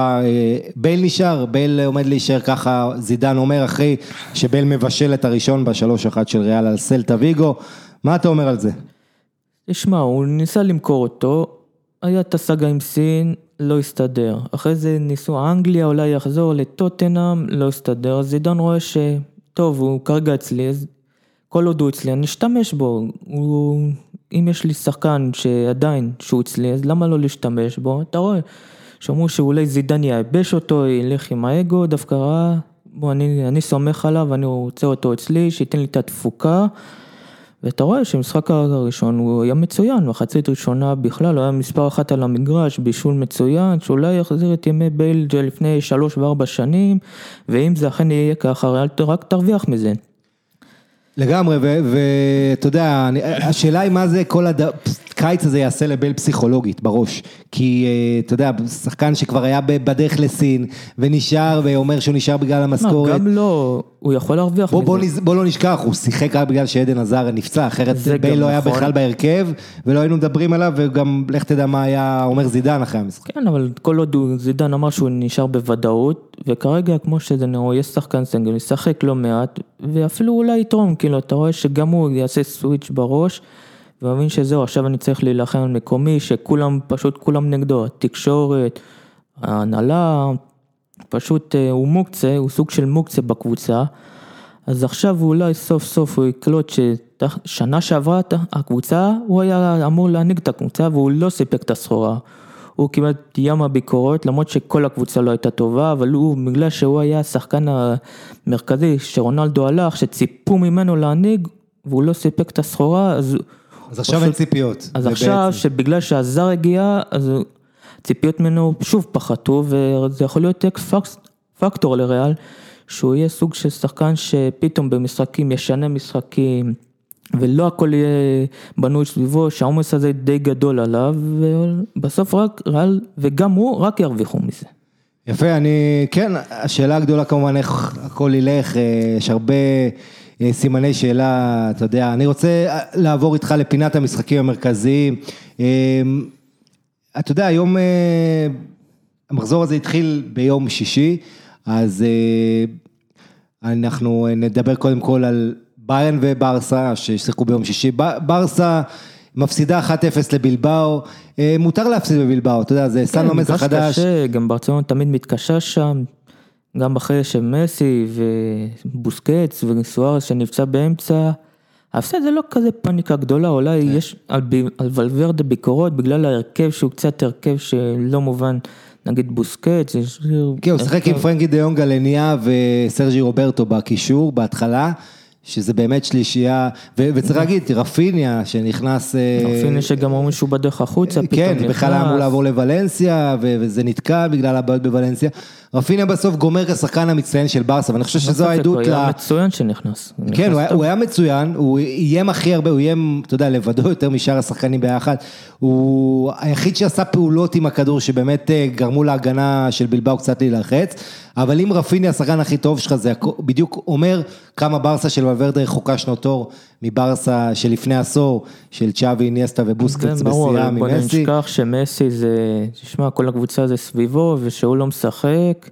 בייל נשאר, בייל עומד להישאר ככה, זידן אומר אחרי שבייל מבשל את הראשון בשלוש אחת של ריאל על סלטה ויגו. מה אתה אומר על זה? תשמע, הוא ניסה למכור אותו, היה את הסאגה עם סין, לא הסתדר. אחרי זה ניסו אנגליה, אולי יחזור לטוטנאם, לא הסתדר. אז עידן רואה. טוב, הוא כרגע אצלי, אז כל עוד הוא אצלי, אני אשתמש בו. הוא... אם יש לי שחקן שעדיין, שהוא אצלי, אז למה לא להשתמש בו? אתה רואה, שאמרו שאולי זידן ייבש אותו, ילך עם האגו, דווקא ראה, בוא, אני, אני סומך עליו, אני רוצה אותו אצלי, שייתן לי את התפוקה. ואתה רואה שמשחק הראשון הוא היה מצוין, מחצית ראשונה בכלל, הוא היה מספר אחת על המגרש, בישול מצוין, שאולי יחזיר את ימי ביילג'ה לפני שלוש וארבע שנים, ואם זה אכן יהיה ככה, רק תרוויח מזה. לגמרי, ואתה יודע, השאלה היא מה זה כל הקיץ הזה יעשה לבייל פסיכולוגית בראש, כי אתה יודע, שחקן שכבר היה בדרך לסין, ונשאר, ואומר שהוא נשאר בגלל המשכורת. גם לא, הוא יכול להרוויח מזה. בוא, בוא לא נשכח, הוא שיחק רק בגלל שעדן עזר נפצע, אחרת בייל לא היה נכון. בכלל בהרכב, ולא היינו מדברים עליו, וגם לך תדע מה היה אומר זידן אחרי המשחק. כן, אבל כל עוד זידן אמר שהוא נשאר בוודאות, וכרגע כמו שזה נראה, יש שחקן סנגל, ישחק לא מעט, ואפילו אולי יתרום, כאילו, אתה רואה שגם הוא יעשה סוויץ' בראש. ומבין שזהו, עכשיו אני צריך להילחם על מקומי, שכולם, פשוט כולם נגדו, התקשורת, ההנהלה, פשוט אה, הוא מוקצה, הוא סוג של מוקצה בקבוצה, אז עכשיו אולי סוף סוף הוא יקלוט ששנה שעברה הקבוצה, הוא היה אמור להנהיג את הקבוצה והוא לא סיפק את הסחורה. הוא כמעט ים הביקורות, למרות שכל הקבוצה לא הייתה טובה, אבל הוא, בגלל שהוא היה השחקן המרכזי, שרונלדו הלך, שציפו ממנו להנהיג, והוא לא סיפק את הסחורה, אז... אז עכשיו אין ציפיות. אז עכשיו, בעצם. שבגלל שהזר הגיע, אז ציפיות ממנו שוב פחתו, וזה יכול להיות אקס פקטור לריאל, שהוא יהיה סוג של שחקן שפתאום במשחקים ישנה משחקים, ולא הכל יהיה בנוי סביבו, שהעומס הזה די גדול עליו, ובסוף רק ריאל, וגם הוא, רק ירוויחו מזה. יפה, אני, כן, השאלה הגדולה כמובן איך הכל ילך, אה, יש הרבה אה, סימני שאלה, אתה יודע, אני רוצה אה, לעבור איתך לפינת המשחקים המרכזיים. אתה יודע, היום, המחזור הזה התחיל ביום שישי, אז אנחנו נדבר קודם כל על ביירן וברסה, ששיחקו ביום שישי. ברסה מפסידה 1-0 לבלבאו, אה, מותר להפסיד בבלבאו, אתה יודע, זה סן ממס כן, מגרש החדש. קשה, גם ברצלונה תמיד מתקשה שם, גם אחרי שמסי ובוסקץ וסוארס שנפצע באמצע. ההפסד זה לא כזה פאניקה גדולה, אולי כן. יש על, על ולוורדה ביקורות בגלל ההרכב שהוא קצת הרכב שלא מובן, נגיד בוסקץ. יש- כן, הוא שיחק עם פרנקי דיונג גלניה וסרג'י רוברטו בקישור בהתחלה, שזה באמת שלישייה, ו- וצריך להגיד, רפיניה שנכנס... אה, רפיניה שגם אומרים שהוא בדרך החוצה, פתאום כן, נכנס. בכלל היה אמור לעבור לוולנסיה, ו- וזה נתקע בגלל הבעיות בוולנסיה. רפיניה בסוף גומר כשחקן המצטיין של ברסה, ואני חושב שזו העדות הוא ל... היה מצוין שנכנס. כן, הוא היה. הוא היה מצוין, הוא איים הכי הרבה, הוא איים, אתה יודע, לבדו יותר משאר השחקנים ביחד. הוא היחיד שעשה פעולות עם הכדור שבאמת אה, גרמו להגנה של בלבאו קצת להילחץ, אבל אם רפיני השחקן הכי טוב שלך, זה בדיוק אומר כמה ברסה של ולוורדה רחוקה שנות אור מברסה שלפני עשור, של צ'אבי, ניאסטה ובוסקץ בשיאה אבל בוא ממסי. נשכח שמסי זה, תשמע, כל הקבוצה זה סביבו, ושהוא לא משחק,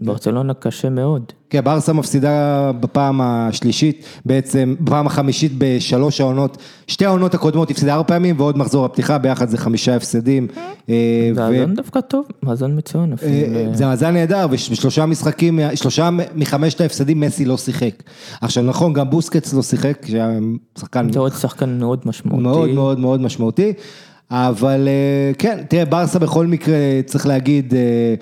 ברצלונה קשה מאוד. כן, ברסה מפסידה בפעם השלישית, בעצם בפעם החמישית בשלוש העונות, שתי העונות הקודמות הפסידה ארבע פעמים ועוד מחזור הפתיחה, ביחד זה חמישה הפסדים. אה, זה מאזן דווקא טוב, מאזן מצוין אפילו. אה, זה מאזן נהדר, ושלושה משחקים, שלושה מחמשת ההפסדים מסי לא שיחק. עכשיו נכון, גם בוסקץ לא שיחק, שהיה שחקן זה עוד שחקן מאוד משמעותי. מאוד מאוד מאוד משמעותי, אבל אה, כן, תראה, ברסה בכל מקרה, צריך להגיד, אה,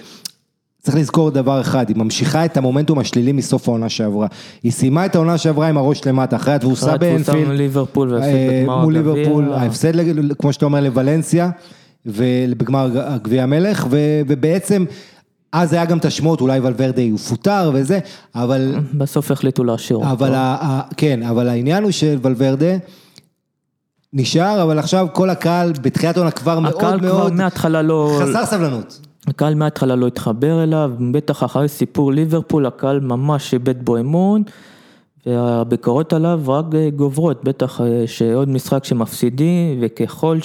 צריך לזכור דבר אחד, היא ממשיכה את המומנטום השלילי מסוף העונה שעברה. היא סיימה את העונה שעברה עם הראש למטה, אחרי התבוסה אחרי התבוסה באנפילד, מול ליברפול והפסד אה, בגמר מול. ליברפול, ההפסד, כמו שאתה אומר, לוולנסיה, ובגמר הגביע המלך, ובעצם, אז היה גם את השמות, אולי ולוורדה יפוטר וזה, אבל... בסוף החליטו להשאיר אותו. אבל ה, ה, כן, אבל העניין הוא שוולברדה נשאר, אבל עכשיו כל הקהל בתחילת העונה כבר מאוד הקהל כבר מאוד מההתחלה לא... חסר סבלנות. הקהל מההתחלה לא התחבר אליו, בטח אחרי סיפור ליברפול, הקהל ממש איבד בו אמון, והביקורות עליו רק אה, גוברות, בטח אה, שעוד משחק שמפסידים, וככל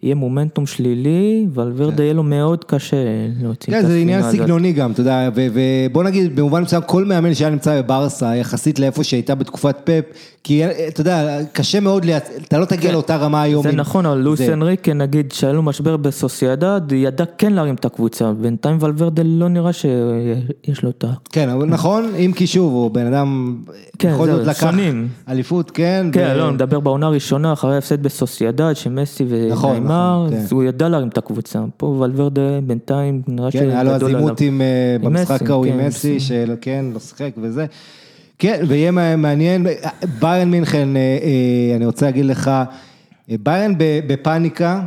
שיהיה מומנטום שלילי, ולוורדה יהיה לו מאוד קשה להוציא את כן, זה עניין הספינה הזאת. סגנוני גם, אתה יודע, ו- ובוא נגיד, במובן מסוים, כל מאמן שהיה נמצא בברסה, יחסית לאיפה שהייתה בתקופת פפ, כי אתה יודע, קשה מאוד, אתה לא תגיע לאותה רמה היום. כן. זה נכון, אבל לואיס. אנריקה נגיד שהיה לו משבר בסוסיידד, ידע כן להרים את הקבוצה, בינתיים ולוורדה לא נראה שיש לו את ה... כן, אבל נכון, אם כי שוב, הוא בן אדם, כן, בכל זאת לקח. אליפות, כן. כן, ו- לא, אני מדבר בעונה הראשונה, אחרי ההפסד בסוסיידד, שמסי ונעימר, נכון, כן. אז הוא ידע להרים את הקבוצה. פה ולוורדה בינתיים נראה כן, היה לו אז שגדול עליו. עימות אה, במשחק ההוא עם כן, מסי, של כן, לא שיחק וזה. כן, ויהיה מע- מעניין, ביירן מינכן, אה, אה, אני רוצה להגיד לך, ביירן בפאניקה,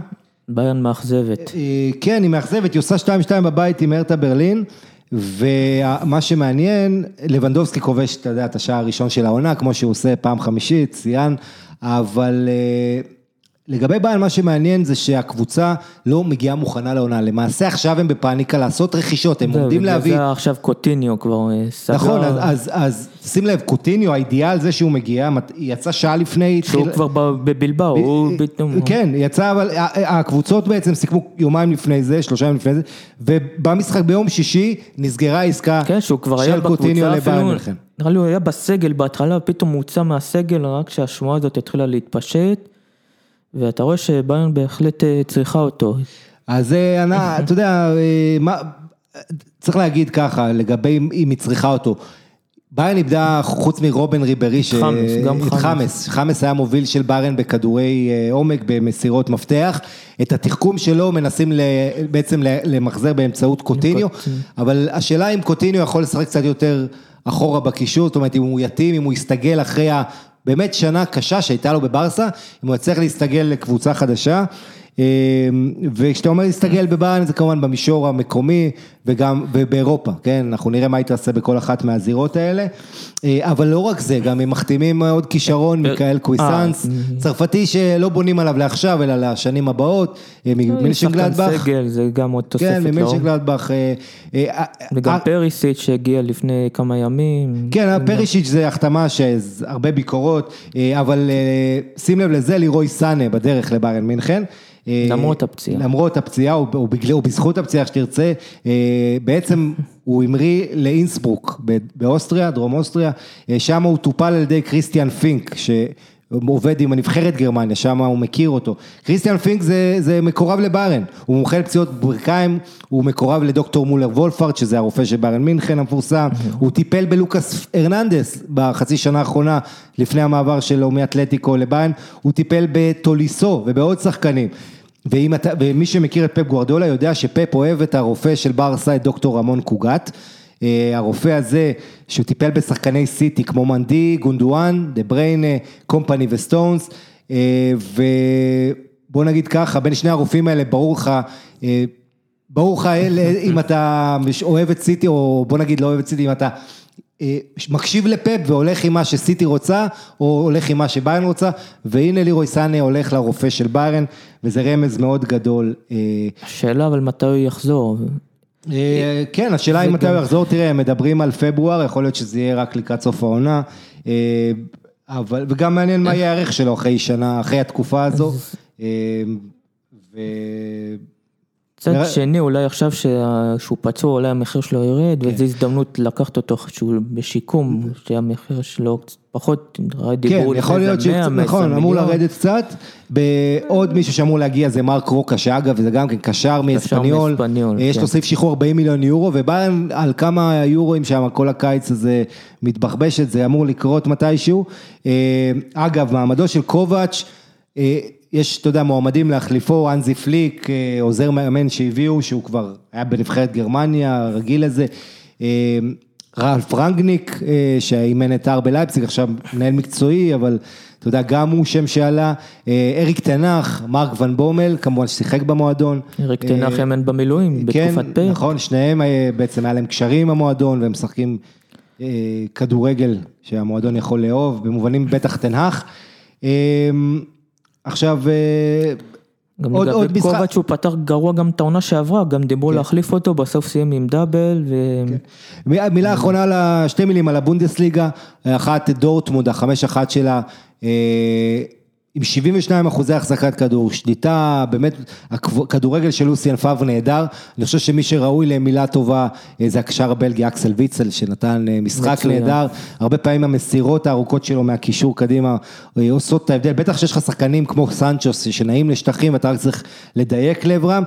ביירן מאכזבת. כן, היא מאכזבת, היא עושה 2-2 בבית עם הרטה ברלין, ומה שמעניין, לבנדובסקי כובש, אתה יודע, את השער הראשון של העונה, כמו שהוא עושה פעם חמישית, ציין, אבל לגבי ביירן, מה שמעניין זה שהקבוצה לא מגיעה מוכנה לעונה, למעשה עכשיו הם בפאניקה לעשות רכישות, הם עומדים להביא... זה עכשיו קוטיניו כבר אה, סגר. נכון, אז, אז, אז שים לב, קוטיניו, האידיאל זה שהוא מגיע, יצא שעה לפני... שהוא התחיל- כבר ב- בבלבאו, הוא פתאום... כן, יצא, אבל הקבוצות בעצם סיכמו יומיים לפני זה, שלושה ימים לפני זה, ובמשחק ביום שישי נסגרה עסקה כן, שהוא כבר היה של קוטיניו אפילו, מינכן. נראה לי הוא היה בסגל בהתחלה, פתאום הוא הוצא מהסגל רק כשהשמועה הזאת התחילה להתפשט, ואתה רואה שביירן בהחלט אה, צריכה אותו. אז ענה, אתה יודע, אה, מה, צריך להגיד ככה, לגבי אם היא צריכה אותו. ביירן איבדה, חוץ מרובן ריברי, ש... חמאס, גם את חמאס. חמאס, חמאס היה מוביל של ביירן בכדורי אה, עומק, במסירות מפתח. את התחכום שלו מנסים ל... בעצם למחזר באמצעות קוטיניו. אבל השאלה אם קוטיניו יכול לשחק קצת יותר אחורה בקישור, זאת אומרת אם הוא יתאים, אם הוא יסתגל אחרי. באמת שנה קשה שהייתה לו בברסה, אם הוא יצליח להסתגל לקבוצה חדשה. אה, וכשאתה אומר להסתגל בביירן זה כמובן במישור המקומי וגם ובאירופה, כן, אנחנו נראה מה יתעשה בכל אחת מהזירות האלה, אה, אבל לא רק זה, גם הם מחתימים עוד כישרון, אה, מיכאל קוויסנס, אה, צרפתי שלא בונים עליו לעכשיו אלא לשנים הבאות, אה, ממילשן גלדבך, סגל, זה גם עוד תוספת כן. ממילשן גלדבך, אה, אה, וגם אה, פריסיץ' שהגיע לפני כמה ימים. כן, פרישיץ' זה החתמה שהרבה ביקורות, אה, אבל אה, שים לב לזה, לירוי סאנה בדרך לביירן מינכן. אה, למרות הפציעה. למרות הפציעה, או או בגלל- או בזכות הפציעה שתרצה, אה, בעצם הוא המריא לאינסברוק באוסטריה, דרום אוסטריה, אה, שם הוא טופל על ידי כריסטיאן פינק, ש... עובד עם הנבחרת גרמניה, שם הוא מכיר אותו. כריסטיאן פינק זה, זה מקורב לביירן, הוא מומחה לפציעות ברכיים, הוא מקורב לדוקטור מולר וולפארט, שזה הרופא של ביירן מינכן המפורסם, הוא טיפל בלוקאס הרננדס בחצי שנה האחרונה, לפני המעבר שלו מאתלטיקו לביירן, הוא טיפל בטוליסו ובעוד שחקנים. ואם אתה, ומי שמכיר את פפ גוארדולה יודע שפפ אוהב את הרופא של ברסה, את דוקטור רמון קוגאט. אה, הרופא הזה, שהוא טיפל בשחקני סיטי כמו מנדי, גונדואן, דה בריינה, קומפני וסטונס, אה, ובוא נגיד ככה, בין שני הרופאים האלה ברור לך, אה, ברור לך אם אתה אוהב את סיטי, או בוא נגיד לא אוהב את סיטי, אם אתה מקשיב לפפ והולך עם מה שסיטי רוצה, או הולך עם מה שביירן רוצה, והנה לירוי סאנה הולך לרופא של ביירן, וזה רמז מאוד גדול. אה, השאלה אבל מתי הוא יחזור. אה, כן, השאלה אם מתי הוא יחזור, תראה, הם מדברים על פברואר, יכול להיות שזה יהיה רק לקראת סוף העונה, אה, אבל, וגם מעניין מה יהיה הערך שלו אחרי שנה, אחרי התקופה הזו. מצד נראה- שני, אולי עכשיו שה- שהוא פצוע, אולי המחיר שלו ירד, כן. וזו הזדמנות לקחת אותו שהוא בשיקום, שהמחיר שלו פחות, כן, דיברו יכול להיות איזה 100, שקצת, נכון, 120 אמור מיליון. לרדת קצת. בעוד מישהו שאמור להגיע זה מרק רוקה, שאגב, זה גם כן קשר מאספניול. מאספניול, יש כן. לו סעיף שחרור 40 מיליון יורו, וביירן על כמה יורואים שם, כל הקיץ הזה מתבחבשת, זה אמור לקרות מתישהו. אה, אגב, מעמדו של קובץ', אה, יש, אתה יודע, מועמדים להחליפו, אנזי פליק, אה, עוזר מאמן שהביאו, שהוא כבר היה בנבחרת גרמניה, רגיל לזה. אה, רלף רנגניק, אה, שאימן את האר בלייפציג, עכשיו מנהל מקצועי, אבל אתה יודע, גם הוא שם שעלה. אריק תנח, מרק ון בומל, כמובן ששיחק במועדון. אריק תנח אמן במילואים, כן, בתקופת פרק. נכון, שניהם בעצם היה להם קשרים עם המועדון, והם משחקים כדורגל שהמועדון יכול לאהוב, במובנים בטח תנח. עכשיו, אה, גם עוד- עוד לגבי משחק- קובץ' הוא פתח גרוע גם את העונה שעברה, גם דיברו להחליף אותו, בסוף סיים עם דאבל, ו... מ- מילה אחרונה, על ה- שתי מילים על הבונדסליגה, אחת דורטמונד, החמש אחת שלה, אה, עם 72 אחוזי החזקת כדור, שליטה, באמת, הכב- כדורגל של לוסיאן פאב נהדר, אני חושב שמי שראוי למילה טובה אה, זה הקשר הבלגי אקסל ויצל, שנתן אה, משחק מצוין. נהדר, הרבה פעמים המסירות הארוכות שלו מהקישור קדימה אה, עושות את ההבדל, בטח שיש לך שחקנים כמו סנצ'וס שנעים לשטחים ואתה רק צריך לדייק לעברם.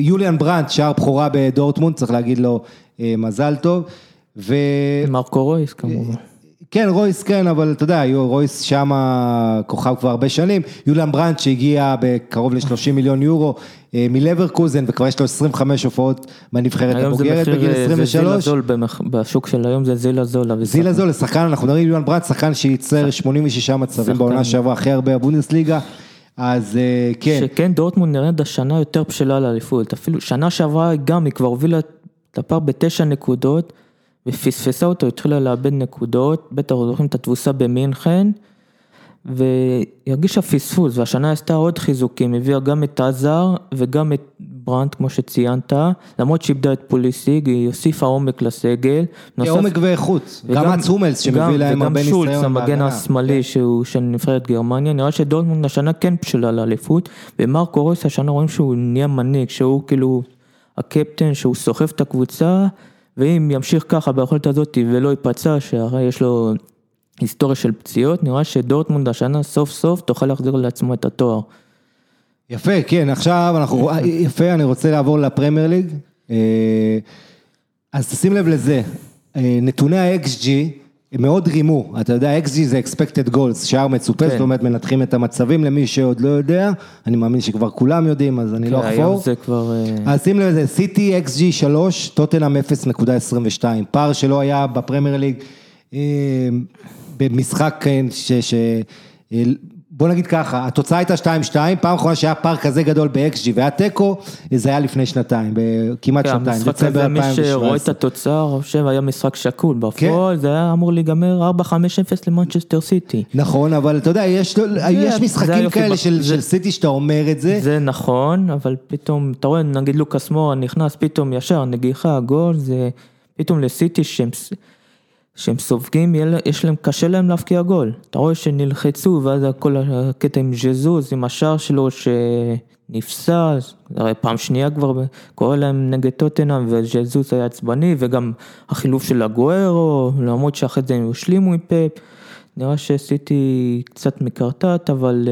יוליאן ברנט, שער בכורה בדורטמונד, צריך להגיד לו מזל טוב. ו... מרקו רויס כמובן. כן, רויס כן, אבל אתה יודע, יו- רויס שם כוכב כבר הרבה שנים. יוליאן ברנט שהגיע בקרוב ל-30 מיליון יורו אה, מלברקוזן, וכבר יש לו 25 הופעות בנבחרת היום הבוגרת בגיל אה, זה זילה 23. זול, במח- בשוק של היום זה זילה זול. זילה זול, לשחקן, אנחנו מדברים על יוליאן ברנט, שחקן שייצר 86 מצבים שחקן. בעונה שעברה, הכי הרבה בבונדסליגה. אז אה, כן, שכן דורטמונד נראית השנה יותר בשלה לאליפות, אפילו שנה שעברה גם היא כבר הובילה את הפער בתשע נקודות ופספסה אותו, התחילה לאבד נקודות, בטח זוכרים את התבוסה במינכן והיא הרגישה פספוס והשנה עשתה עוד חיזוקים, הביאה גם את עזר וגם את ברנט כמו שציינת, למרות שאיבדה את פוליסיג, היא הוסיפה עומק לסגל. נוסף- עומק ואיכות, גם וגם- מאץ הומלס שמביא להם הרבה וגם שולץ, ניסיון המגן. השמאלי שהוא של נבחרת גרמניה, נראה שדורטמונד השנה כן בשלה לאליפות, ומרקו רויס השנה רואים שהוא נהיה מנהיג, שהוא כאילו הקפטן, שהוא סוחב את הקבוצה, ואם ימשיך ככה ביכולת הזאת ולא ייפצע, שהרי יש לו היסטוריה של פציעות, נראה שדורטמונד השנה סוף סוף תוכל להחזיר לעצמו את התואר. יפה, כן, עכשיו אנחנו, יפה, אני רוצה לעבור לפרמייר ליג. אה, אז תשים לב לזה, אה, נתוני ה-XG הם מאוד רימו, אתה יודע, XG זה expected goals, שער מצופה, כן. זאת אומרת מנתחים את המצבים למי שעוד לא יודע, אני מאמין שכבר כולם יודעים, אז אני לא כן, היום. זה כבר... אה, אז שים לב לזה, סיטי XG 3, טוטנאם 0.22, פער שלא היה בפרמייר ליג אה, במשחק אה, ש... בוא נגיד ככה, התוצאה הייתה 2-2, פעם אחרונה שהיה פער כזה גדול ב-XG והיה תיקו, זה היה לפני שנתיים, כמעט כן, שנתיים, המשחק דצמבר הזה, מי שרואה את 2017. התוצאה, חושב היה משחק שקול, כן. בפועל זה היה אמור להיגמר 4-5-0 למנצ'סטר סיטי. נכון, אבל אתה יודע, יש, זה משחקים כאלה של, סיטי שאתה אומר את זה, זה נכון, אבל פתאום, אתה רואה, נגיד לוקאס מורה נכנס פתאום ישר, נגיחה, גול, זה פתאום לסיטי שהם, שהם סופגים, יש להם, קשה להם להבקיע גול. אתה רואה שנלחצו, ואז כל הקטע עם ז'זוז, עם השער שלו שנפסע, זה הרי פעם שנייה כבר קורה להם נגד טוטנאם, וז'זוז היה עצבני, וגם החילוף של הגוארו, למרות שאחרי זה הם השלימו עם פפ. נראה שסיטי קצת מקרטעת, אבל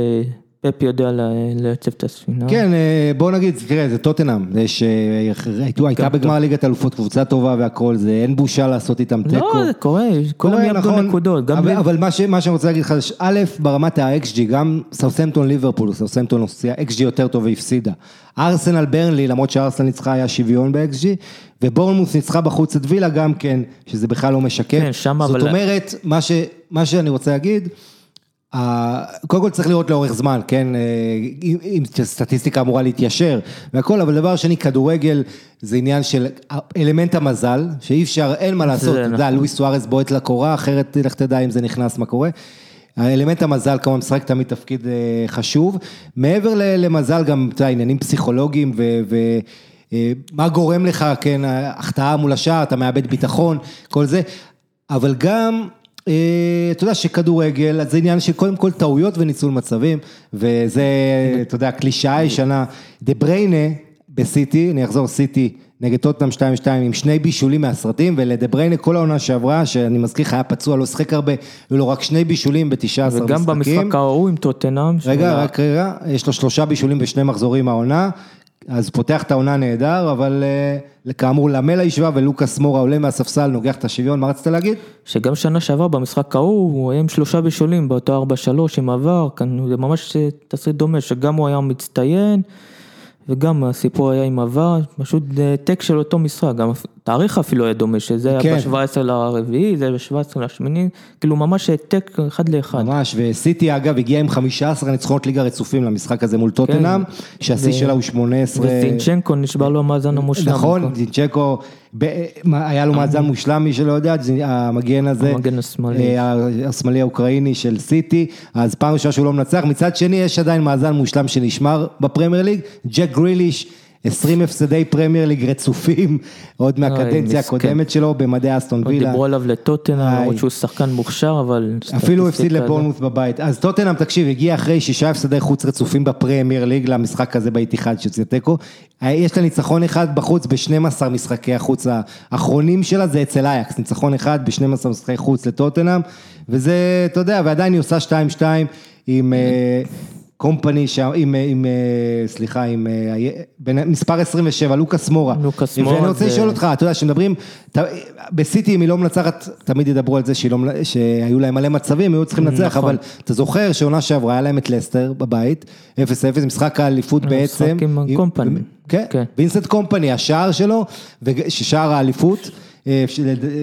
אה, פפ יודע לייצב את הספינה. כן, אה, בוא נגיד, תראה, זה טוטנאם, שהייתה הייתה כן, בגמר ליגת אלופות, קבוצה טובה והכל, זה אין בושה לעשות איתם תיקו. לא, זה קורה, כולם יאבדו נכון, נקודות, אבל, מה, שאני רוצה להגיד לך, א', ברמת ה-XG, גם סאוסמפטון ליברפול, סאוסמפטון הוציאה XG יותר טוב והפסידה. ארסנל ברנלי, למרות שארסנל ניצחה היה שוויון ב-XG, ובורנמוס ניצחה בחוץ את וילה גם כן, שזה בכלל לא משקף. כן, זאת אבל- אומרת, מה, שאני רוצה להגיד, קודם כל צריך לראות לאורך זמן, כן, אה, אם סטטיסטיקה אמורה להתיישר והכל, אבל דבר שני, כדורגל זה עניין של אלמנט המזל, שאי אפשר, אין מה לעשות, אתה יודע, נכון. לואיס סוארז בועט לקורה, אחרת לך תדע אם זה נכנס, מה קורה. האלמנט המזל כמובן משחק תמיד תפקיד אה, חשוב. מעבר למזל גם, אתה יודע, עניינים פסיכולוגיים ו... אה, מה גורם לך, כן, החטאה מול השער, אתה מאבד ביטחון, כל זה, אבל גם, אתה יודע שכדורגל, אז זה עניין של קודם כל טעויות וניצול מצבים, וזה, אתה יודע, קלישאה ישנה. דה בריינה בסיטי, אני אחזור, סיטי נגד טוטנאם 2-2 עם שני בישולים מהסרטים, ולדה בריינה כל העונה שעברה, שאני מזכיר לך, היה פצוע, לא שיחק הרבה, היו לו רק שני בישולים ב-19 משחקים. וגם במשחק ההוא עם טוטנאם. רגע, רק רגע, יש לו שלושה בישולים בשני מחזורים העונה, אז פותח את העונה נהדר, אבל אה, כאמור למלה השווה ולוקאס מורה עולה מהספסל, נוגח את השוויון, מה רצית להגיד? שגם שנה שעברה במשחק ההוא, הוא היה עם שלושה בישולים באותו 4-3 עם עבר, כאן זה ממש אה, תסריט דומה, שגם הוא היה מצטיין, וגם הסיפור היה עם עבר, פשוט אה, טק של אותו משחק, גם תאריך אפילו היה דומה, שזה כן. היה ב-17 לרביעי, זה ב-17 לשמיני, כאילו ממש העתק אחד לאחד. ממש, וסיטי אגב הגיע עם 15 ניצחונות ליגה רצופים למשחק הזה מול טוטנאם, שהשיא ו- שלה הוא 18. וזינצ'נקו נשבר לו המאזן המושלם. נכון, מה, היה לו מאזן מושלם, מי שלא יודע, המגן הזה, המגן השמאלי. אה, השמאלי האוקראיני של סיטי, אז פעם ראשונה שהוא לא מנצח, מצד שני יש עדיין מאזן מושלם שנשמר בפרמייר ליג, ג'ק גריליש, 20 הפסדי פרמייר ליג רצופים, עוד מהקדנציה. הקודמת שלו במדי אסטון וילה. דיברו עליו לטוטנאם. למרות שהוא שחקן מוכשר, אבל... אפילו הפסיד סטטיסטיקה, לבורנמוט בבית. אז טוטנאם, תקשיב, הגיע אחרי שישה הפסדי חוץ רצופים בפרמייר ליג למשחק הזה באתיחאד שזה תיקו. יש לה ניצחון אחד בחוץ ב-12 משחקי החוץ האחרונים שלה, זה אצל אייקס, ניצחון אחד ב-12 משחקי חוץ לטוטנאם, וזה, אתה יודע, ועדיין היא עושה 2-2 עם... קומפני, שם, עם, אה, עם, אה, סליחה, עם אה, בין- מספר 27, לוקאס מורה. לוקאס מורה ואני רוצה זה- לשאול אותך, אתה יודע, שמדברים, ת- בסיטי אם היא לא מנצחת, תמיד ידברו על זה לא, שהיו להם מלא מצבים, היו צריכים לנצח, נכון. אבל אתה זוכר שעונה שעברה, היה להם את לסטר בבית, 0-0, משחק האליפות בעצם. משחק עם הקומפני. כן, כן. וינסנט קומפני, השער שלו, ששער האליפות,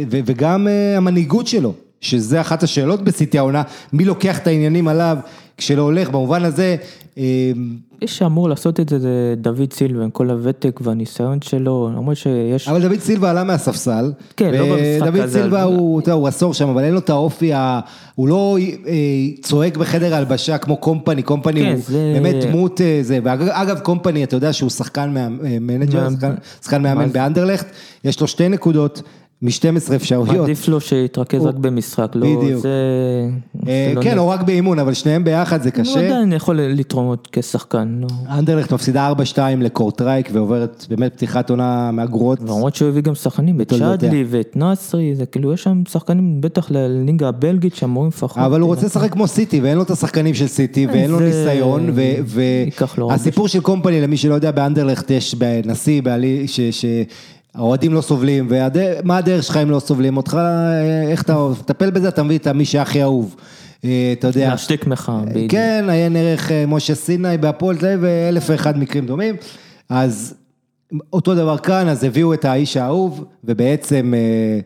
וגם המנהיגות שלו, שזה אחת השאלות בסיטי העונה, מי לוקח את העניינים עליו כשלא הולך, במובן הזה, מי שאמור לעשות את זה זה דוד סילבה, עם כל הוותק והניסיון שלו, למרות שיש... אבל דוד סילבה עלה מהספסל. כן, לא במשחק דוד הזה, סילבה אבל- הוא, אתה יודע, הוא עשור שם, אבל אין לו את האופי, הוא לא אה, צועק בחדר ההלבשה כמו קומפני, קומפני כן, הוא באמת דמות אה, זה, ואגב קומפני, אתה יודע שהוא שחקן אה, manager, שחקן- מאמן באנדרלכט, יש לו שתי נקודות מ-12 אפשרויות. עדיף לו שיתרכז רק במשחק, לא... בדיוק. זה... אה, לא כן, או רק באימון, אבל שניהם ביחד זה הוא קשה. עדיין יכול לתרום עוד כשחקן, לא... אנדרלכט מפסידה 4-2 לקורטרייק ועוברת באמת פתיחת עונה מהגרועות. למרות שהוא הביא גם שחקנים, את. שדלי ואת נאסרי, זה כאילו יש שם שחקנים בטח לליגה הבלגית שאמורים לפחות... אבל הוא רוצה לשחק כמו סיטי, ואין לו את השחקנים של סיטי, ואין לו ניסיון, והסיפור של קומפני, למי שלא יודע, באנדרלכט יש בנשיא, בעלי. האוהדים לא סובלים, ומה הדרך שלך אם לא סובלים אותך, אה, איך אתה תטפל בזה, אתה מביא את מי שהכי אהוב. אה, אתה יודע. להשתיק מחאה, בדיוק. כן, עיין ערך אה, משה סיני בהפועל תל אביב ואלף ואחד מקרים דומים. אז אותו דבר כאן, אז הביאו את האיש האהוב, ובעצם אה,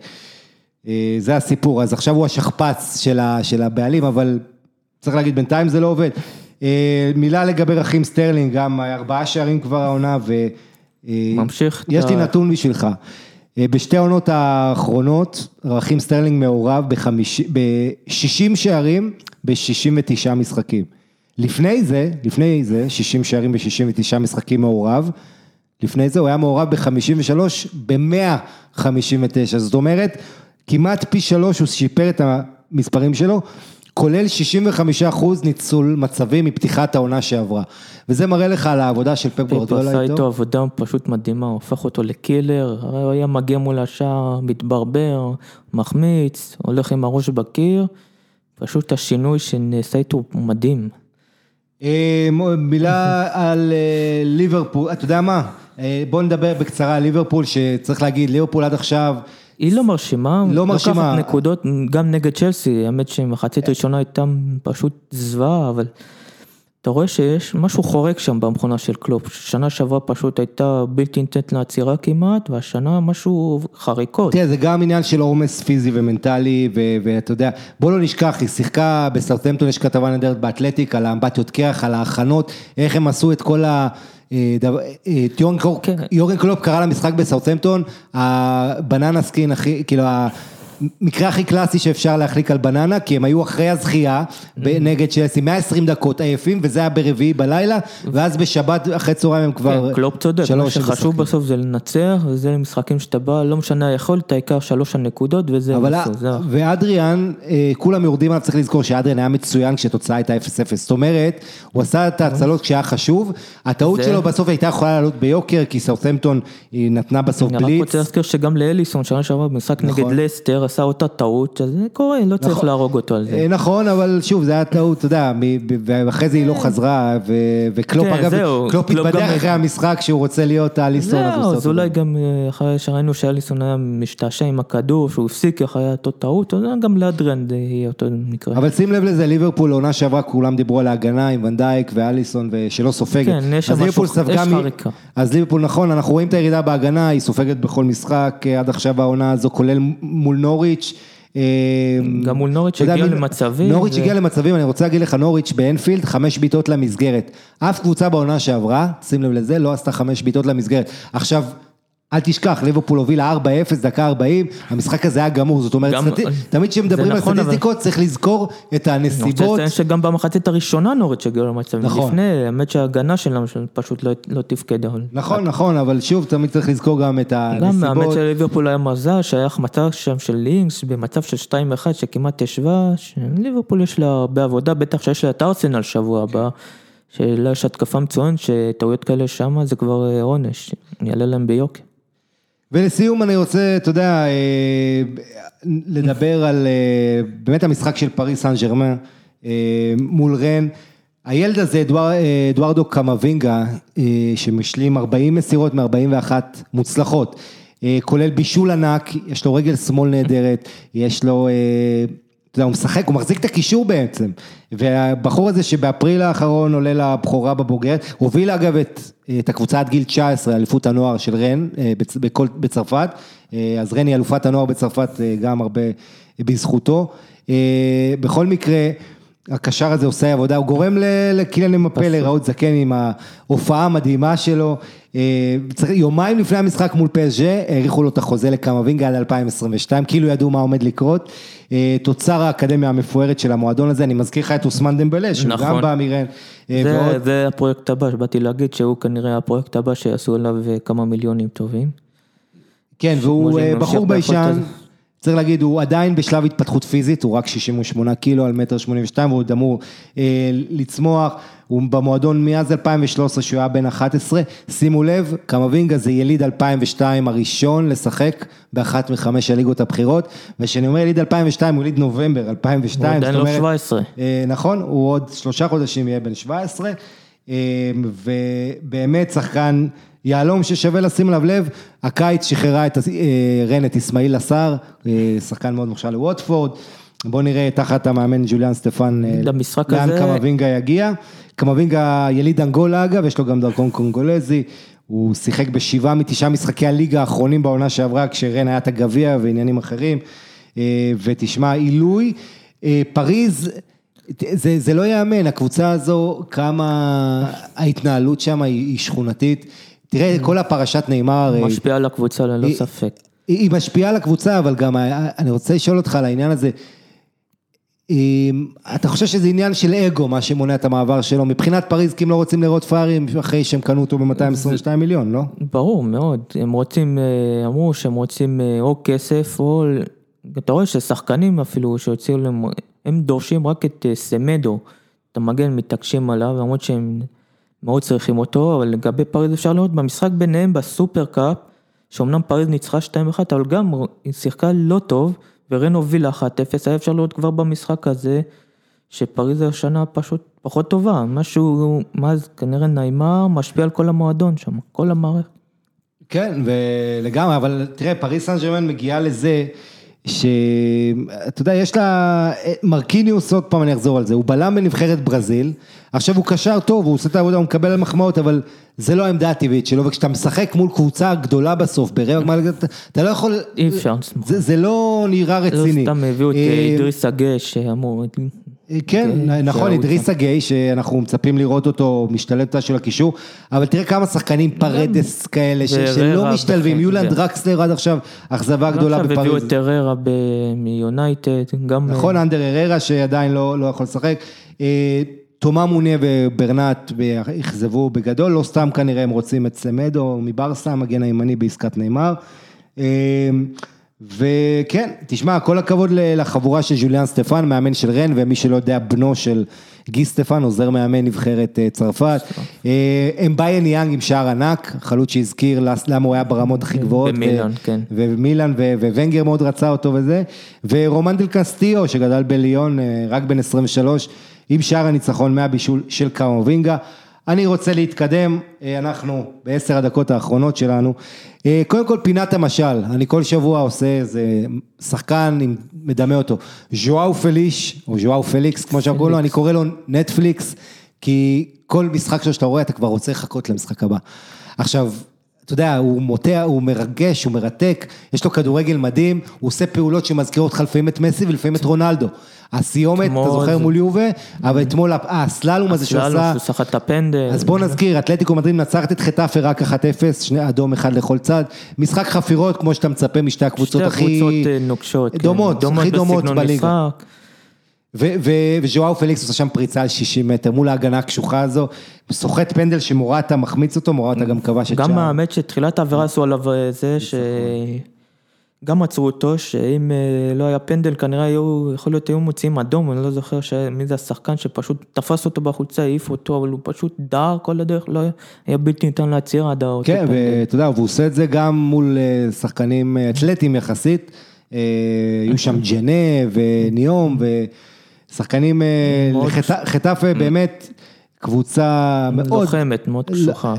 אה, זה הסיפור. אז עכשיו הוא השכפ"ץ של, ה, של הבעלים, אבל צריך להגיד, בינתיים זה לא עובד. אה, מילה לגבי רכים סטרלינג, גם ארבעה שערים כבר העונה, ו... אה, ממשיך יש לי נתון בשבילך. אה, בשתי העונות האחרונות, רכים סטרלינג מעורב ב-60 שערים ב-69 משחקים. לפני זה, לפני זה, 60 שערים ב-69 משחקים מעורב, לפני זה הוא היה מעורב ב-53 ב-159, זאת אומרת, כמעט פי שלוש הוא שיפר את המספרים שלו, כולל 65 אחוז ניצול מצבים מפתיחת העונה שעברה. וזה מראה לך על העבודה של פפ פיפ גורדיאלה עשה איתו. איתו עבודה פשוט מדהימה, הוא הפך אותו לקילר, הרי הוא היה מגיע מול השער, מתברבר, מחמיץ, הולך עם הראש בקיר, פשוט השינוי שנעשה איתו הוא מדהים. אה, מילה על אה, ליברפול, אתה יודע מה? אה, בוא נדבר בקצרה על ליברפול, שצריך להגיד, ליברפול עד עכשיו, היא לא מרשימה, לא מרשימה. לוקחת נקודות גם נגד צ'לסי, האמת שמחצית ראשונה הייתה פשוט זוועה, אבל אתה רואה שיש משהו חורק שם במכונה של קלופ, שנה שעברה פשוט הייתה בלתי ניתנת לעצירה כמעט, והשנה משהו חריקות. תראה, זה גם עניין של עומס פיזי ומנטלי, ואתה יודע, בוא לא נשכח, היא שיחקה בסרטמפטון, יש כתבה נהדרת באתלטיק, על האמבטיות קרח, על ההכנות, איך הם עשו את כל ה... אה, אה, יורגן קלופ- כן. קלופ קרא למשחק בסאוטהמפטון, ה banana skin הכי, כאילו, המקרה הכי קלאסי שאפשר להחליק על בננה, כי הם היו אחרי הזכייה נגד צ'לסי, 120 דקות עייפים, וזה היה ברביעי בלילה, ואז בשבת אחרי צהריים הם כבר... כן, קלופ צודק, מה שחשוב משחקים. בסוף זה לנצח, וזה למשחקים שאתה בא, לא משנה היכולת, העיקר שלוש הנקודות וזה, אבל ואדריאן, אה, כולם יורדים עליו, צריך לזכור שאדריאן היה מצוין כשתוצאה הייתה 0-0, זאת אומרת, הוא עשה את ההצלות כשהיה חשוב, הטעות שלו בסוף הייתה יכולה לעלות ביוקר, כי סאות'מפטון נתנה בסוף אני רק בליץ. רוצה להזכיר שגם לאליסון, שנה שעברה במשחק נגד נכון. לסטר, עשה אותה טעות, אז זה קורה, לא צריך נכון. להרוג אותו על אה, זה. נכון, אבל שוב, זה היה טעות, אתה יודע, ואחרי זה היא לא חזרה, ו- וקלופ, כן, אגב, זהו, קלופ התבדח גם- אחרי המשחק שהוא רוצה להיות הוא זהו, אז אולי. גם אה, אחרי שראינו שאליסון היה משתעשע עם הכדור, שהוא הפסיק אחרי אותו טעות, אז גם לאדריאן זה יהיה אותו מקרה. אבל שים לב לזה, ליברפול עונה שעברה כולם דיברו על ההגנה עם ונדייק ואליסון ושלא סופגת. כן, יש שם משהו- יש חריקה. אז ליברפול נכון, אנחנו רואים את הירידה בהגנה, היא סופגת בכל משחק אה, עד עכשיו העונה הזו, כולל מול נוריץ'. אה, גם מול נוריץ' הגיע מי- למצבים, נוריץ' ו- הגיע למצבים, אני רוצה להגיד לך, נוריץ' באנפילד, חמש בעיטות למסגרת. אף קבוצה בעונה שעברה, שים לב לזה, לא עשתה חמש בעיטות למסגרת. עכשיו... אל תשכח, ליברפול הובילה 4-0, דקה 40, המשחק הזה היה גמור, זאת אומרת, גם- סטט... תמיד כשמדברים על נכון, אבל- סטטיסטיקות צריך לזכור את אני רוצה הנסיבות. לציין שגם במחצית הראשונה נוריץ' הגיעו למצבים, נכון. לפני, האמת שההגנה שלנו פשוט לא- לא תפקדה. אבל- נכון, נכון, אבל שוב, תמיד צריך לזכור גם את גם האמת הנסיבות. שליברפול היה מזל, שהיה החמצה שם של לינקס במצב של 2-1 שכמעט ישבה, שליברפול יש לה הרבה עבודה, בטח שיש לה את ארסנל שבוע הבא, שלה יש התקפה מצוינת, שטעויות כאלה שם זה כבר אה, עונש, יעלה להם ביוקר. ולסיום אני רוצה, אתה יודע, אה, לדבר על אה, באמת המשחק של פריס סן ג'רמן אה, מול רן. הילד הזה, אדואר, אדוארדו קמבינגה, שמשלים 40 מסירות מ-41 מוצלחות, כולל בישול ענק, יש לו רגל שמאל נהדרת, יש לו... אתה יודע, הוא משחק, הוא מחזיק את הקישור בעצם. והבחור הזה שבאפריל האחרון עולה לבכורה בבוגרת, הוביל אגב את, את הקבוצה עד גיל 19, אליפות הנוער של רן, אה, בצ- בכל, בצרפת. אה, אז רן היא אלופת הנוער בצרפת אה, גם הרבה בזכותו. בכל מקרה, הקשר הזה עושה עבודה, הוא גורם ל- לקיליאן אמפה להיראות זקן עם ההופעה המדהימה שלו. אה, יומיים לפני המשחק מול פסג'ה, האריכו לו את החוזה לקמבינגה עד 2022, כאילו ידעו מה עומד לקרות. אה, תוצר האקדמיה המפוארת של המועדון הזה, אני מזכיר לך את אוסמן דמבלה, שהוא נכון. גם בא מרן. אה, זה, ועוד- זה הפרויקט הבא, שבאתי להגיד שהוא כנראה הפרויקט הבא שיעשו עליו כמה מיליונים טובים. כן, והוא בחור ביישן. צריך להגיד, הוא עדיין בשלב התפתחות פיזית, הוא רק 68 קילו על מטר 82, והוא עוד אמור אה, לצמוח, הוא במועדון מאז 2013 שהוא היה בן 11, שימו לב, קמבינגה זה יליד 2002 הראשון לשחק באחת מחמש הליגות הבכירות, וכשאני אומר יליד 2002, הוא יליד נובמבר 2002, הוא עדיין לא אומרת- 17. אה, נכון, הוא עוד שלושה חודשים יהיה בן 17. ובאמת שחקן יהלום ששווה לשים עליו לב, הקיץ שחררה את רן, את אסמאעיל עשר, שחקן מאוד מוכשר לווטפורד. בואו נראה תחת המאמן ג'וליאן סטפן, למשחק לאן הזה- קמבינגה יגיע. קמבינגה יליד אנגולה אגב, יש לו גם דרכון קונגולזי, הוא שיחק בשבעה מתשעה משחקי הליגה האחרונים בעונה שעברה, כשרן היה את הגביע ועניינים אחרים, אה, ותשמע, עילוי, אה, פריז, זה, זה לא ייאמן, הקבוצה הזו, כמה ההתנהלות שם היא, היא שכונתית. תראה, כל הפרשת נאמר, אה, משפיע על הקבוצה ללא היא- ספק. היא היא משפיעה על הקבוצה, אבל גם ה- אני רוצה לשאול אותך על העניין הזה. אם- אתה חושב שזה עניין של אגו, מה שמונע את המעבר שלו, מבחינת פריז, כי הם לא רוצים לראות פרארים אחרי שהם קנו אותו ב-222 מיליון, לא? ברור מאוד, הם רוצים, אה, אמרו שהם רוצים אה, או כסף או, אתה רואה ששחקנים אפילו שהוציאו להם, הם דורשים רק את אה, סמדו, את המגן מתעקשים עליו, למרות שהם מאוד צריכים אותו, אבל לגבי פריז אפשר לראות במשחק ביניהם בסופר קאפ, שאומנם פריז ניצחה 2-1, אבל גם היא שיחקה לא טוב, ורן הובילה 1-0, היה אפשר לראות כבר במשחק הזה, שפריז השנה פשוט פחות טובה, משהו, מאז כנראה נעימה משפיע על כל המועדון שם, כל המערכת. כן, ולגמרי, אבל תראה, פריס סן ג'רמן מגיעה לזה, שאתה יודע, יש לה, מרקיניוס, עוד פעם אני אחזור על זה, הוא בלם בנבחרת ברזיל, עכשיו הוא קשר טוב, הוא עושה את העבודה, הוא מקבל מחמאות, אבל זה לא העמדה הטבעית שלו, וכשאתה משחק מול קבוצה גדולה בסוף, ברבע גמר, אתה- לא יכול, אי אפשר. זה, זה לא נראה לא רציני. סתם הביאו את אה, אה, אידריסה גיי שאמור, כן, אוקיי, נכון, שהוא אידריסה גיי, שאנחנו מצפים לראות אותו משתלב של הקישור, אבל תראה כמה שחקנים פרדס כאלה, ש- שלא משתלבים, כן. דרקסלר עד עכשיו, אכזבה גדולה עכשיו הביאו בפריז. את טררה ב- מיונייטד, גם... אה, נכון, אנדר הררה שעדיין לא לא יכול לשחק. אה, תומא מונייה וברנאט אכזבו בגדול, לא סתם כנראה הם רוצים את סמדו מברסה, המגן הימני בעסקת נאמר. וכן, תשמע, כל הכבוד לחבורה של ז'וליאן סטפן, מאמן של רן, ומי שלא יודע, בנו של גי סטפן, עוזר מאמן נבחרת אה, צרפת. אה, אמביי ניאנג עם שער ענק, חלוץ שהזכיר למה הוא היה ברמות הכי גבוהות. במילאן, כן. ומילאן וונגר מאוד רצה אותו וזה, ורומן דל קסטיו שגדל בליון אה, רק בן 23, עם שער הניצחון מהבישול של קאמבינגה. אני רוצה להתקדם, אה, אנחנו בעשר הדקות האחרונות שלנו. אה, קודם כל פינת המשל, אני כל שבוע עושה איזה שחקן, עם- מדמה אותו, ז'ואאו פליש, או ז'ואאו פליקס, כמו קוראים לו, אני קורא לו נטפליקס, כי כל משחק שלו שאתה רואה, אתה כבר רוצה לחכות למשחק הבא. עכשיו, אתה יודע, הוא מוטע, הוא מרגש, הוא מרתק, יש לו כדורגל מדהים, הוא עושה פעולות שמזכירות לך לפעמים את מסי ולפעמים את רונלדו. הסיומת, אתה זוכר מול יובה, אבל אתמול, אה, הסללום הזה שהוא עשה, שהוא סחט את הפנדל. אז בוא נזכיר, אתלטיקו מדריד מנצחת את חטאפה רק 1-0, שני אדום אחד לכל צד, משחק חפירות כמו שאתה מצפה משתי הקבוצות שתי הכי... הקבוצות אה, נוקשות. כן. דומות, הכי דומות בליגה. ו- ו- וז'ואאו פליקס עושה שם פריצה על 60 מטר מול ההגנה הקשוחה הזו, סוחט פנדל שמורטה מחמיץ אותו, מורטה גם כבש את גם שער. האמת שתחילת העבירה עשו עליו אה, זה ש... גם עצרו אותו, שאם אה, לא היה פנדל כנראה היו, יכול להיות היו מוציאים אדום, אני לא זוכר ש... מי זה השחקן שפשוט תפס אותו בחולצה, העיף אותו, אבל הוא פשוט דהר כל הדרך, לא היה, היה בלתי ניתן להצהיר עד האותו כן. ואתה יודע, והוא עושה את זה גם מול אה, שחקנים אתלטיים יחסית, היו שם ג'נה וניום ושחקנים, אה, מאוד- לחטא- חטאפה באמת קבוצה מאוד, לוחמת, מאוד קשוחה.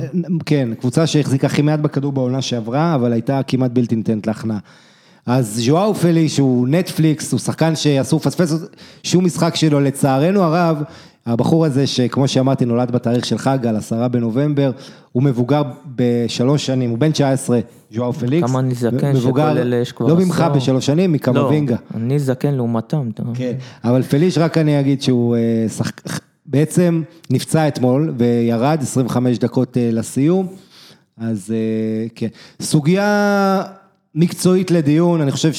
כן, קבוצה שהחזיקה הכי מעט בכדור בעונה שעברה, אבל הייתה כמעט בלתי ניתנת להכנעה. אז ז'ואאו פלי שהוא נטפליקס, הוא שחקן שאסור לפספס שום משחק שלו, לצערנו הרב, הבחור הזה שכמו שאמרתי נולד בתאריך של חג על עשרה בנובמבר, הוא מבוגר בשלוש שנים, הוא בן 19, ז'ואאו פליקס. כמה אני זקן, שכל אלה יש כבר לא ממך. בשלוש שנים, מקמבינגה. לא, אני זקן לעומתם. כן, אבל פליש רק אני אגיד שהוא אה, שחק... בעצם נפצע אתמול וירד 25 דקות אה, לסיום, אז אה, כן. סוגיה מקצועית לדיון, אני חושב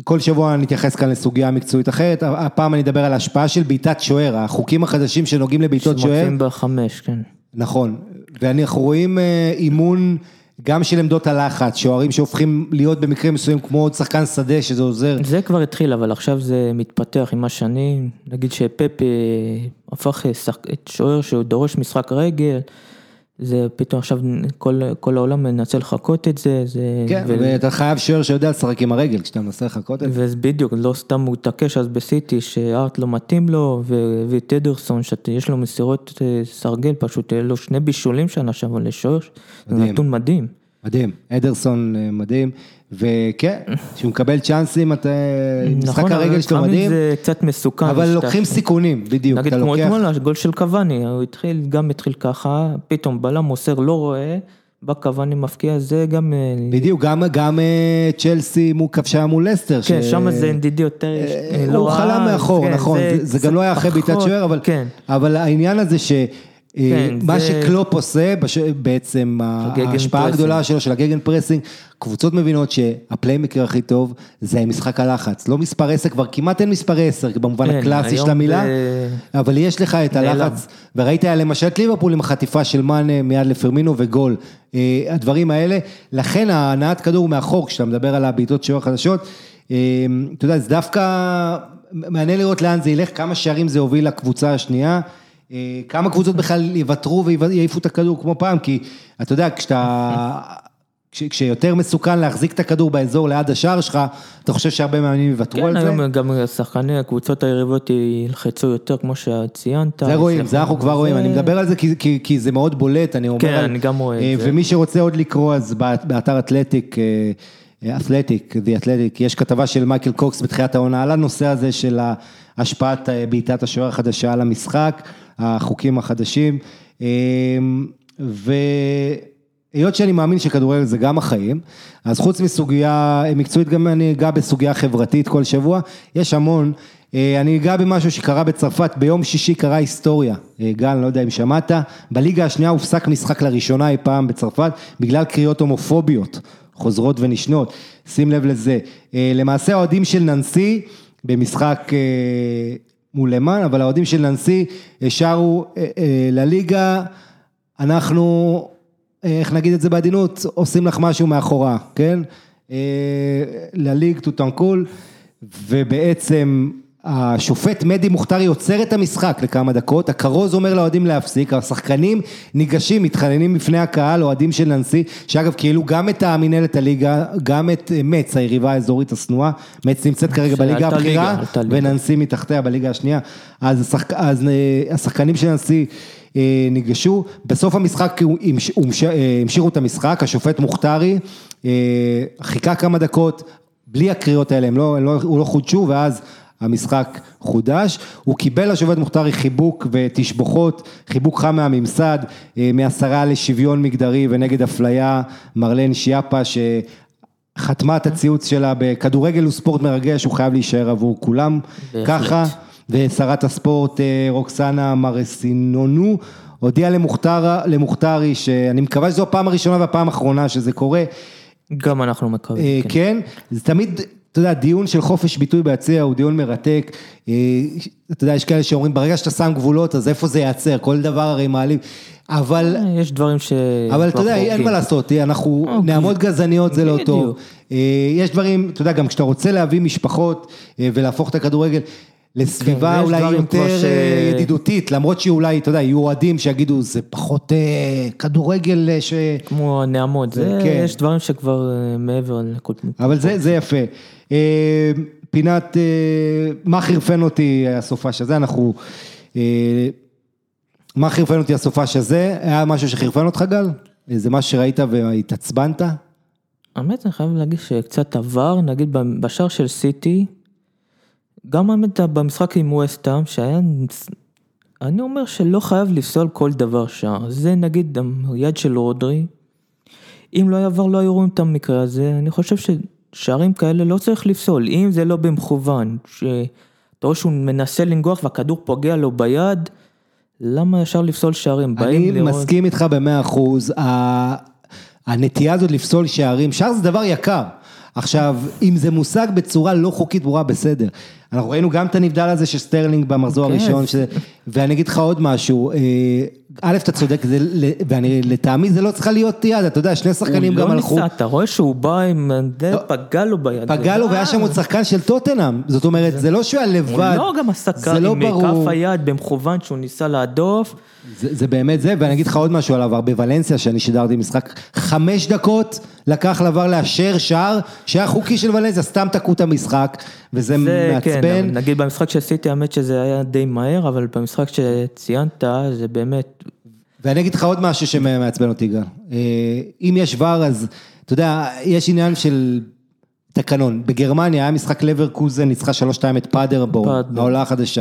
שכל שבוע נתייחס כאן לסוגיה מקצועית אחרת, הפעם אני אדבר על ההשפעה של בעיטת שוער, החוקים החדשים שנוגעים לבעיטות שוער. שמוצאים בחמש, כן. נכון, ואנחנו רואים אה, אימון גם של עמדות הלחץ, שוערים שהופכים להיות במקרים מסוימים כמו עוד שחקן שדה שזה עוזר. זה כבר התחיל, אבל עכשיו זה מתפתח עם השנים. נגיד שפפ אה, הפך אה, שחק- שוער שהוא דורש משחק רגל, זה פתאום עכשיו כל, כל העולם מנסה לחקות את זה, זה... כן, ו- ואתה חייב שוער שיודע לשחק עם הרגל כשאתה מנסה לחכות את זה. ובדיוק, לא סתם הוא התעקש אז בסיטי שארט לא מתאים לו, אדרסון שיש לו מסירות אה, סרגל, פשוט היה לו שני בישולים שנה שעברה לשוער, זה. נתון מדהים. מדהים, אדרסון אה, מדהים, וכן, כשהוא מקבל צ'אנסים, אתה, משחק נכון, אבל הרגל שלו מדהים, זה קצת מסוכן. אבל שאתה- לוקחים סיכונים, בדיוק, נגיד כמו אתמול, הגול של קוואני, הוא התחיל, גם התחיל ככה, פתאום בלם מוסר לא רואה, בקוואני מפקיע, זה גם... אה, בדיוק, גם, גם אה, צ'לסי כבשה מול לסטר, כן, ש- שם זה נדידי יותר לא הוא רע. חלם מאחור, כן, נכון, זה, זה גם לא היה אחרי בעיטת שוער, אבל, כן. אבל העניין הזה ש... אה, כן, מה זה- שקלופ עושה, בש- בעצם ההשפעה. הגדולה שלו, של ה gegenpressing, קבוצות מבינות שהפליימקר הכי טוב זה משחק הלחץ, לא מספר 10, כבר כמעט אין מספר 10 במובן כן, הקלאסי של המילה, אבל יש לך את נעלם. הלחץ, וראית למשל את ליברפול עם החטיפה של מאנה מיד לפרמינו וגול, אה, הדברים האלה, לכן ההנעת כדור מאחור, כשאתה מדבר על הבעיטות שוער חדשות, אה, אתה יודע, זה דווקא מעניין לראות לאן זה ילך, כמה שערים זה הוביל לקבוצה השנייה, כמה קבוצות בכלל יוותרו ויעיפו את הכדור כמו פעם, כי אתה יודע, כשאתה... כש- כשיותר מסוכן להחזיק את הכדור באזור ליד השער שלך, אתה חושב שהרבה מאמנים יוותרו כן, על זה? היום גם שחקני הקבוצות היריבות ילחצו יותר, כמו שציינת. זה רואים. זה אנחנו כבר רואים, זה- אני מדבר על זה כי, כי, כי זה מאוד בולט, אני אומר... כן, על- אני גם רואה את אה, זה. ומי שרוצה עוד לקרוא, אז בא- באתר אתלטיק, אה, אתלטיק, The Athletic, יש כתבה של מייקל קוקס בתחילת העונה על הנושא הזה של השפעת אה, בעיטת השוער החדשה על המשחק, החוקים החדשים, אה, והיות שאני מאמין שכדורגל זה גם החיים, אז חוץ מסוגיה מקצועית, גם אני אגע בסוגיה חברתית כל שבוע, יש המון. אה, אני אגע במשהו שקרה בצרפת, ביום שישי קרה היסטוריה, אה, גל, לא יודע אם שמעת, בליגה השנייה הופסק משחק לראשונה אי פעם בצרפת, בגלל קריאות הומופוביות, חוזרות ונשנות, שים לב לזה. אה, למעשה האוהדים של ננסי, במשחק מול למאן, אבל האוהדים של ננסי אה, שרו אה, אה, לליגה, אנחנו, איך נגיד את זה בעדינות, עושים לך משהו מאחורה, כן? לליג טוטנקול, ובעצם השופט מדי מוכתרי עוצר את המשחק לכמה דקות, הכרוז אומר לאוהדים להפסיק, השחקנים ניגשים, מתחננים בפני הקהל, אוהדים של ננסי, שאגב כאילו גם את המינהלת הליגה, גם את מצ, היריבה האזורית השנואה, מצ נמצאת כרגע בליגה הבכירה. וננסי מתחתיה בליגה השנייה, אז, השחק, אז אה, השחקנים של ננסי אה, ניגשו, בסוף המשחק אה, המשיכו את המשחק, השופט מוכתרי חיכה כמה דקות, בלי הקריאות האלה, הם לא, הם לא, הוא לא חודשו, ואז המשחק חודש, הוא קיבל השופט מוכתרי חיבוק ותשבחות, חיבוק חם מהממסד, אה, מהשרה לשוויון מגדרי ונגד אפליה, מרלן שיאפה, ש... חתמה את הציוץ שלה בכדורגל הוא ספורט מרגש, הוא חייב להישאר עבור כולם, בהחלט. ככה, ושרת הספורט אה, רוקסנה מרסינונו הודיעה למוכתר, למוכתרי שאני מקווה שזו הפעם הראשונה והפעם האחרונה שזה קורה, גם אנחנו אה, מקווים, כן. כן, זה תמיד, אתה יודע, דיון של חופש ביטוי ביציע הוא דיון מרתק, אה, אתה יודע, יש כאלה שאומרים ברגע שאתה שם גבולות אז איפה זה ייעצר, כל דבר הרי מעלים, אבל אה, יש דברים ש... אבל אתה יודע, אין חורגים. מה לעשות, אנחנו, אוקיי. נעמות גזעניות זה לא. טוב. אה, יש דברים, אתה יודע, גם כשאתה רוצה להביא משפחות ולהפוך את הכדורגל לסביבה כן, אולי יותר כמו ש- אה, ידידותית, למרות שאולי, אתה יודע, יהיו אוהדים שיגידו, זה פחות אה, כדורגל אה, ש... כמו הנעמות, זה, כן. יש דברים שכבר אה, מעבר לכל... אבל זה, זה יפה. אה, פינת, אה, מה חירפן אותי הסופש הזה, אנחנו... אה, מה חירפן אותי הסופש הזה? היה משהו שחירפן אותך גל? איזה משהו שראית והתעצבנת? האמת, אני חייב להגיד שקצת עבר, נגיד בשער של סיטי, גם האמת במשחק עם ווסטהאם, שהיה... אני אומר שלא חייב לפסול כל דבר שער. זה נגיד היד של רודרי. אם לא היה עבר, לא היו רואים את המקרה הזה. אני חושב ששערים כאלה לא צריך לפסול. אם זה לא במכוון, שאתה רואה שהוא מנסה לנגוח והכדור פוגע לו ביד, למה ישר לפסול שערים? אני לראות- מסכים איתך במאה אחוז, הנטייה הזאת לפסול שערים, שער זה דבר יקר. עכשיו, אם זה מושג בצורה לא חוקית ברורה, בסדר. אנחנו ראינו גם את הנבדל הזה של סטרלינג במחזור כן. הראשון, שזה, ואני אגיד לך עוד משהו, אה, א', אתה צודק, זה, ואני, לטעמי זה לא צריכה להיות יד, אתה יודע, שני שחקנים הוא גם לא הלכו, ניסה, אתה רואה שהוא בא עם, זה פגע לו ביד. פגע לו והיה שם עוד שחקן של טוטנאם, זאת אומרת, זה לא שהוא היה הוא לבד, לא גם זה כ- לא עם ברור. כף היד במכוון שהוא ניסה להדוף. זה, זה באמת זה, ואני אגיד לך עוד משהו עליו, בוולנסיה שאני שידרתי משחק, חמש דקות לקח לעבר לאשר שער, שהיה חוקי של ולנסיה, סתם תקעו את המשחק, וזה זה כן, מעצבן. אבל נגיד במשחק שעשיתי, האמת שזה היה די מהר, אבל במשחק שציינת, זה באמת, ואני אגיד לך עוד משהו שמעצבן אותי גם. אה, אם יש ור, אז אתה יודע, יש עניין של תקנון. בגרמניה היה משחק לברקוזן, ניצחה 3-2 את פאדרבורן. העולה החדשה.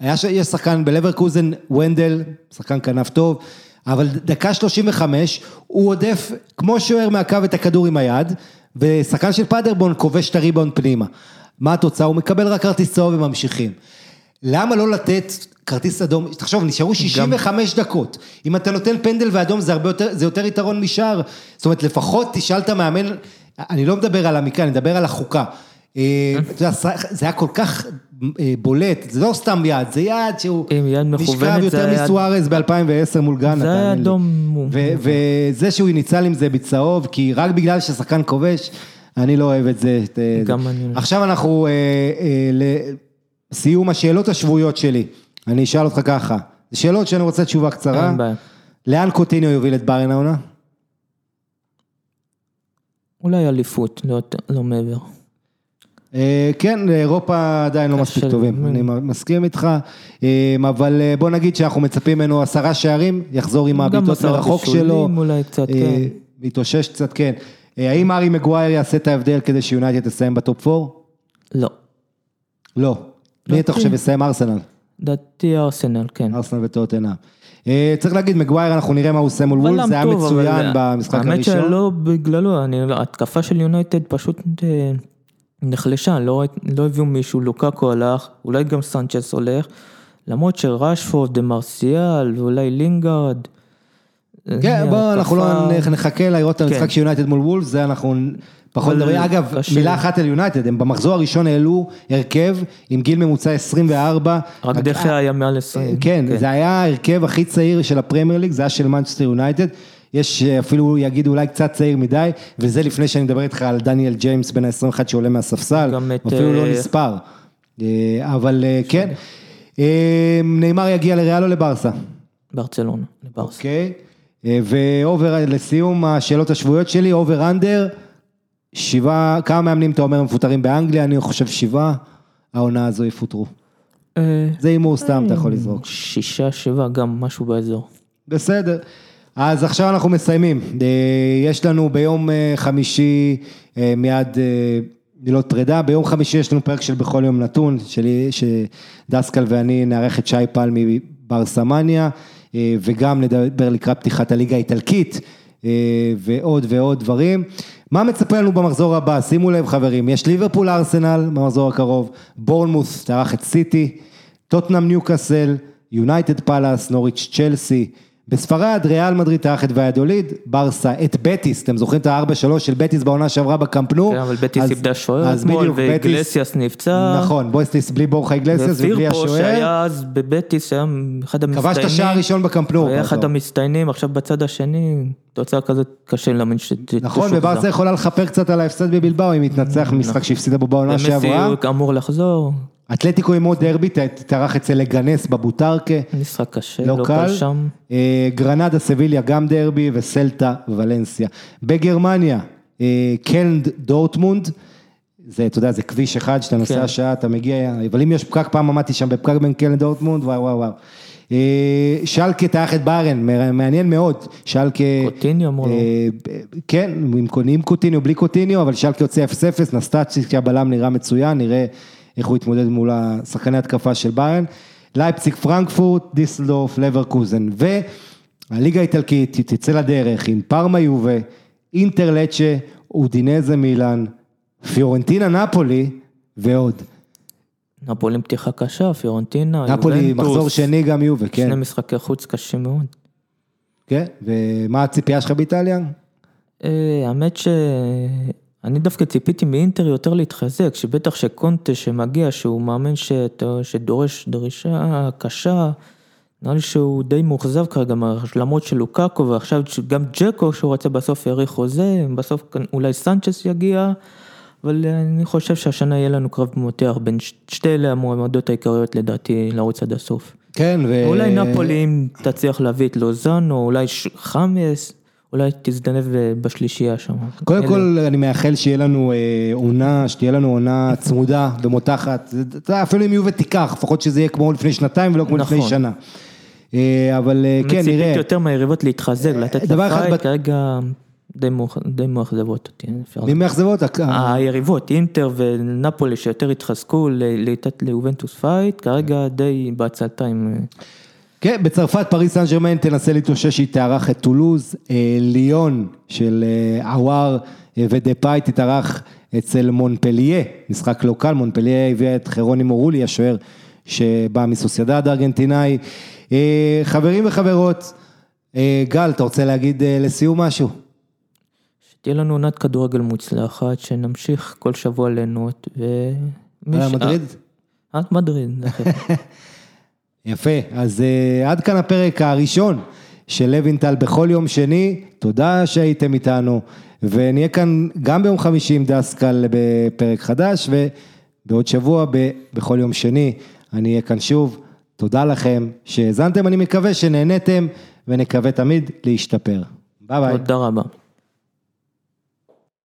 היה ש... יש שחקן בלברקוזן, ונדל, שחקן כנף טוב, אבל דקה 35, הוא הודף כמו שוער מהקו את הכדור עם היד, ושחקן של פאדרבורן כובש את הריבאונד פנימה. מה התוצאה? הוא מקבל רק כרטיס צהוב וממשיכים. למה לא לתת כרטיס אדום, תחשוב, נשארו 65 דקות, אם אתה נותן פנדל ואדום זה יותר, זה יותר יתרון משאר, זאת אומרת לפחות תשאל את המאמן, אני לא מדבר על המקרה, אני מדבר על החוקה. אה, יודע, זה היה כל כך אה, בולט, זה לא סתם יד, זה יד שהוא עם יד נשכב יותר מסוארז ב-2010 מול גאנה, זה היה. אדום. וזה שהוא ניצל עם זה בצהוב, כי רק בגלל ששחקן כובש, אני לא אוהב את זה. אה, גם. אני לא. עכשיו אנחנו אה, אה, לסיום השאלות השבועיות שלי, אני אשאל אותך ככה, שאלות שאני רוצה תשובה קצרה. אין בעיה. לאן קוטיניו יוביל את ביירן העונה? אולי אליפות, לא לא מעבר. אה, כן, אירופה עדיין לא מספיק טובים, mm. אני מסכים איתך, אה, אבל אה, בוא נגיד שאנחנו מצפים ממנו עשרה שערים, יחזור עם הבעיטות מרחוק שלו. אולי קצת, כן. להתאושש קצת, כן. האם הארי מגווייר יעשה את ההבדל כדי שיונייטד תסיים בטופ 4? לא. לא. מי אתה חושב יסיים ארסנל? לדעתי ארסנל, כן. ארסנל וטוטנאם. אה, צריך להגיד, מגווייר, אנחנו נראה מה הוא עושה מול בלם זה היה מצוין במשחק האמת הראשון. שלא בגללו, ההתקפה של יונייטד פשוט נחלשה, לא לא הביאו מישהו, לוקאקו הלך, אולי גם סנצ'ס הולך, למרות שרשפורד, דה מרסיאל, ואולי לינגארד. כן, אה, בוא, אנחנו לא נחכה לראות את המשחק כן. של יונייטד מול וולבס, זה אנחנו פחות נדבר. אגב, קשה. מילה אחת על יונייטד, הם במחזור הראשון העלו הרכב עם גיל ממוצע 24. רק דה חאה היה מעל 20. כן, זה היה ההרכב הכי צעיר של הפרמייר ליג, זה היה של מנצ'סטר יונייטד. יש אה, אפילו יגידו אולי קצת צעיר מדי, וזה לפני שאני מדבר איתך על דניאל ג'יימס בן ה-21 שעולה מהספסל, אפילו לא אה, נספר. אה, אבל כן, ניימאר יגיע לריאל או לברסה? ברצלונה, לברסה. אוקיי, ו over, לסיום השאלות השבועיות שלי, over under, שבעה, כמה מאמנים אתה אומר מפוטרים באנגליה? אני חושב שבעה, העונה הזו יפוטרו. זה הימור סתם, אתה יכול לזרוק. שישה, שבעה, גם משהו באזור. בסדר. אז עכשיו אנחנו מסיימים. אה, יש לנו ביום אה, חמישי אה, מיד מילות פרידה, ביום חמישי יש לנו פרק של בכל יום נתון, שלי, שדסקל ואני נארח את שי פל מבר סמניה, אה, וגם נדבר לקראת פתיחת הליגה האיטלקית, ועוד ועוד דברים. מה מצפה לנו במחזור הבא? שימו לב חברים, יש ליברפול ארסנל במחזור הקרוב, בורנמוס תארח את סיטי, טוטנאם ניוקאסל, יונייטד פאלאס, נוריץ' צ'לסי, בספרד ריאל מדריד תארח את ויאדוליד, ברסה את בטיס, אתם זוכרים את ה-4-3 של בטיס בעונה שעברה בקמפנו? כן, אבל בטיס איבדה שוער אתמול, ואיגלסיאס נפצע. נכון, בטיס בלי בורחה איגלסיאס ובלי ופירפו השוער, שהיה אז בבטיס, שהיה אחד המצטיינים. כבש את השער הראשון בקמפנו. היה אחד באותו. המצטיינים, עכשיו בצד השני, תוצאה כזאת קשה להאמין שתשוחזר. נכון, וברסה יכולה לכפר קצת על ההפסד בבילבאו אם תנצח במשחק שהפסידה בו בעונה שעברה. הוא אמור לחזור, אתלטיקו עם עוד דרבי, ת- תארח אצל לגנס בבוטרקה. משחק קשה, לא לא קל. שם. אה, גרנדה, סביליה, גם דרבי, וסלטה, ולנסיה. בגרמניה, אה, קלן, דורטמונד. זה, אתה יודע, זה כביש אחד, שאתה נוסע כן. שעה, אתה מגיע, אבל אם יש פקק, פעם עמדתי שם בפקק בין קלן לדורטמונד, וואו וואו וואו. אה, שלקה תארח את ביירן, מ- מעניין מאוד, שלקה... קוטיניו אמור לו. כן, עם, קוטיניו, בלי קוטיניו, אבל שלקה יוצא 0-0, נסטצ'יק הבלם נראה מצוין, נראה איך הוא יתמודד מול השחקני התקפה של ביירן. לייפציג, פרנקפורט, דיסלדורף, לברקוזן, והליגה האיטלקית תצא לדרך עם פארמה יובה, אינטר לצ'ה, אודינזה מילאן, פיורנטינה נפולי ועוד. נפולי עם פתיחה קשה, פיורנטינה, נפולי יובנטוס, מחזור שני גם יובה, כן. שני משחקי חוץ קשים מאוד. כן, ומה הציפייה שלך באיטליה? אה, האמת אני דווקא ציפיתי מאינטר יותר להתחזק, שבטח שקונטה שמגיע, שהוא מאמן שת, שדורש דרישה קשה, נראה לי שהוא די מאוכזב כרגע מהשלמות של לוקאקו, ועכשיו גם ג'קו שהוא רוצה בסוף יאריך חוזה, בסוף אולי סנצ'ס יגיע, אבל אני חושב שהשנה יהיה לנו קרב מותח בין שתי אלה המועמדות העיקריות לדעתי לרוץ עד הסוף. כן, ו... אולי נפולי אם תצליח להביא את לוזאנו, אולי חאמס. אולי תזדנב בשלישייה שם. קודם כל אני מאחל שיהיה לנו עונה, שתהיה לנו עונה צמודה ומותחת, אפילו אם יובה תיקח, לפחות שזה יהיה כמו לפני שנתיים ולא כמו לפני נכון. שנה. אבל כן, נראה. ציפיתי יותר מהיריבות להתחזק, לתת ל fight, כרגע די מאכזבות אותי. מי מאכזבות? היריבות, אינטר ונפולי שיותר התחזקו לתת ליובנטוס fight, כרגע די בעצלתיים. כן, בצרפת פריס סן ג'רמן תנסה להתאושש שהיא תארח את טולוז, ליון של עוואר ודה פאי תתארח אצל מונפליה, משחק לא קל, מונפליה הביאה את חירוני מורולי, השוער שבא מסוסיידד הארגנטינאי. חברים וחברות, גל, אתה רוצה להגיד לסיום משהו? שתהיה לנו עונת כדורגל מוצלחת, שנמשיך כל שבוע ליהנות, ו... מדריד? על מדריד, יפה, אז uh, עד כאן הפרק הראשון של לוינטל בכל יום שני, תודה שהייתם איתנו, ונהיה כאן גם ביום חמישי עם דסקל בפרק חדש, ובעוד שבוע ב, בכל יום שני אני אהיה כאן שוב, תודה לכם שהאזנתם, אני מקווה שנהניתם, ונקווה תמיד להשתפר. ביי ביי. תודה רבה.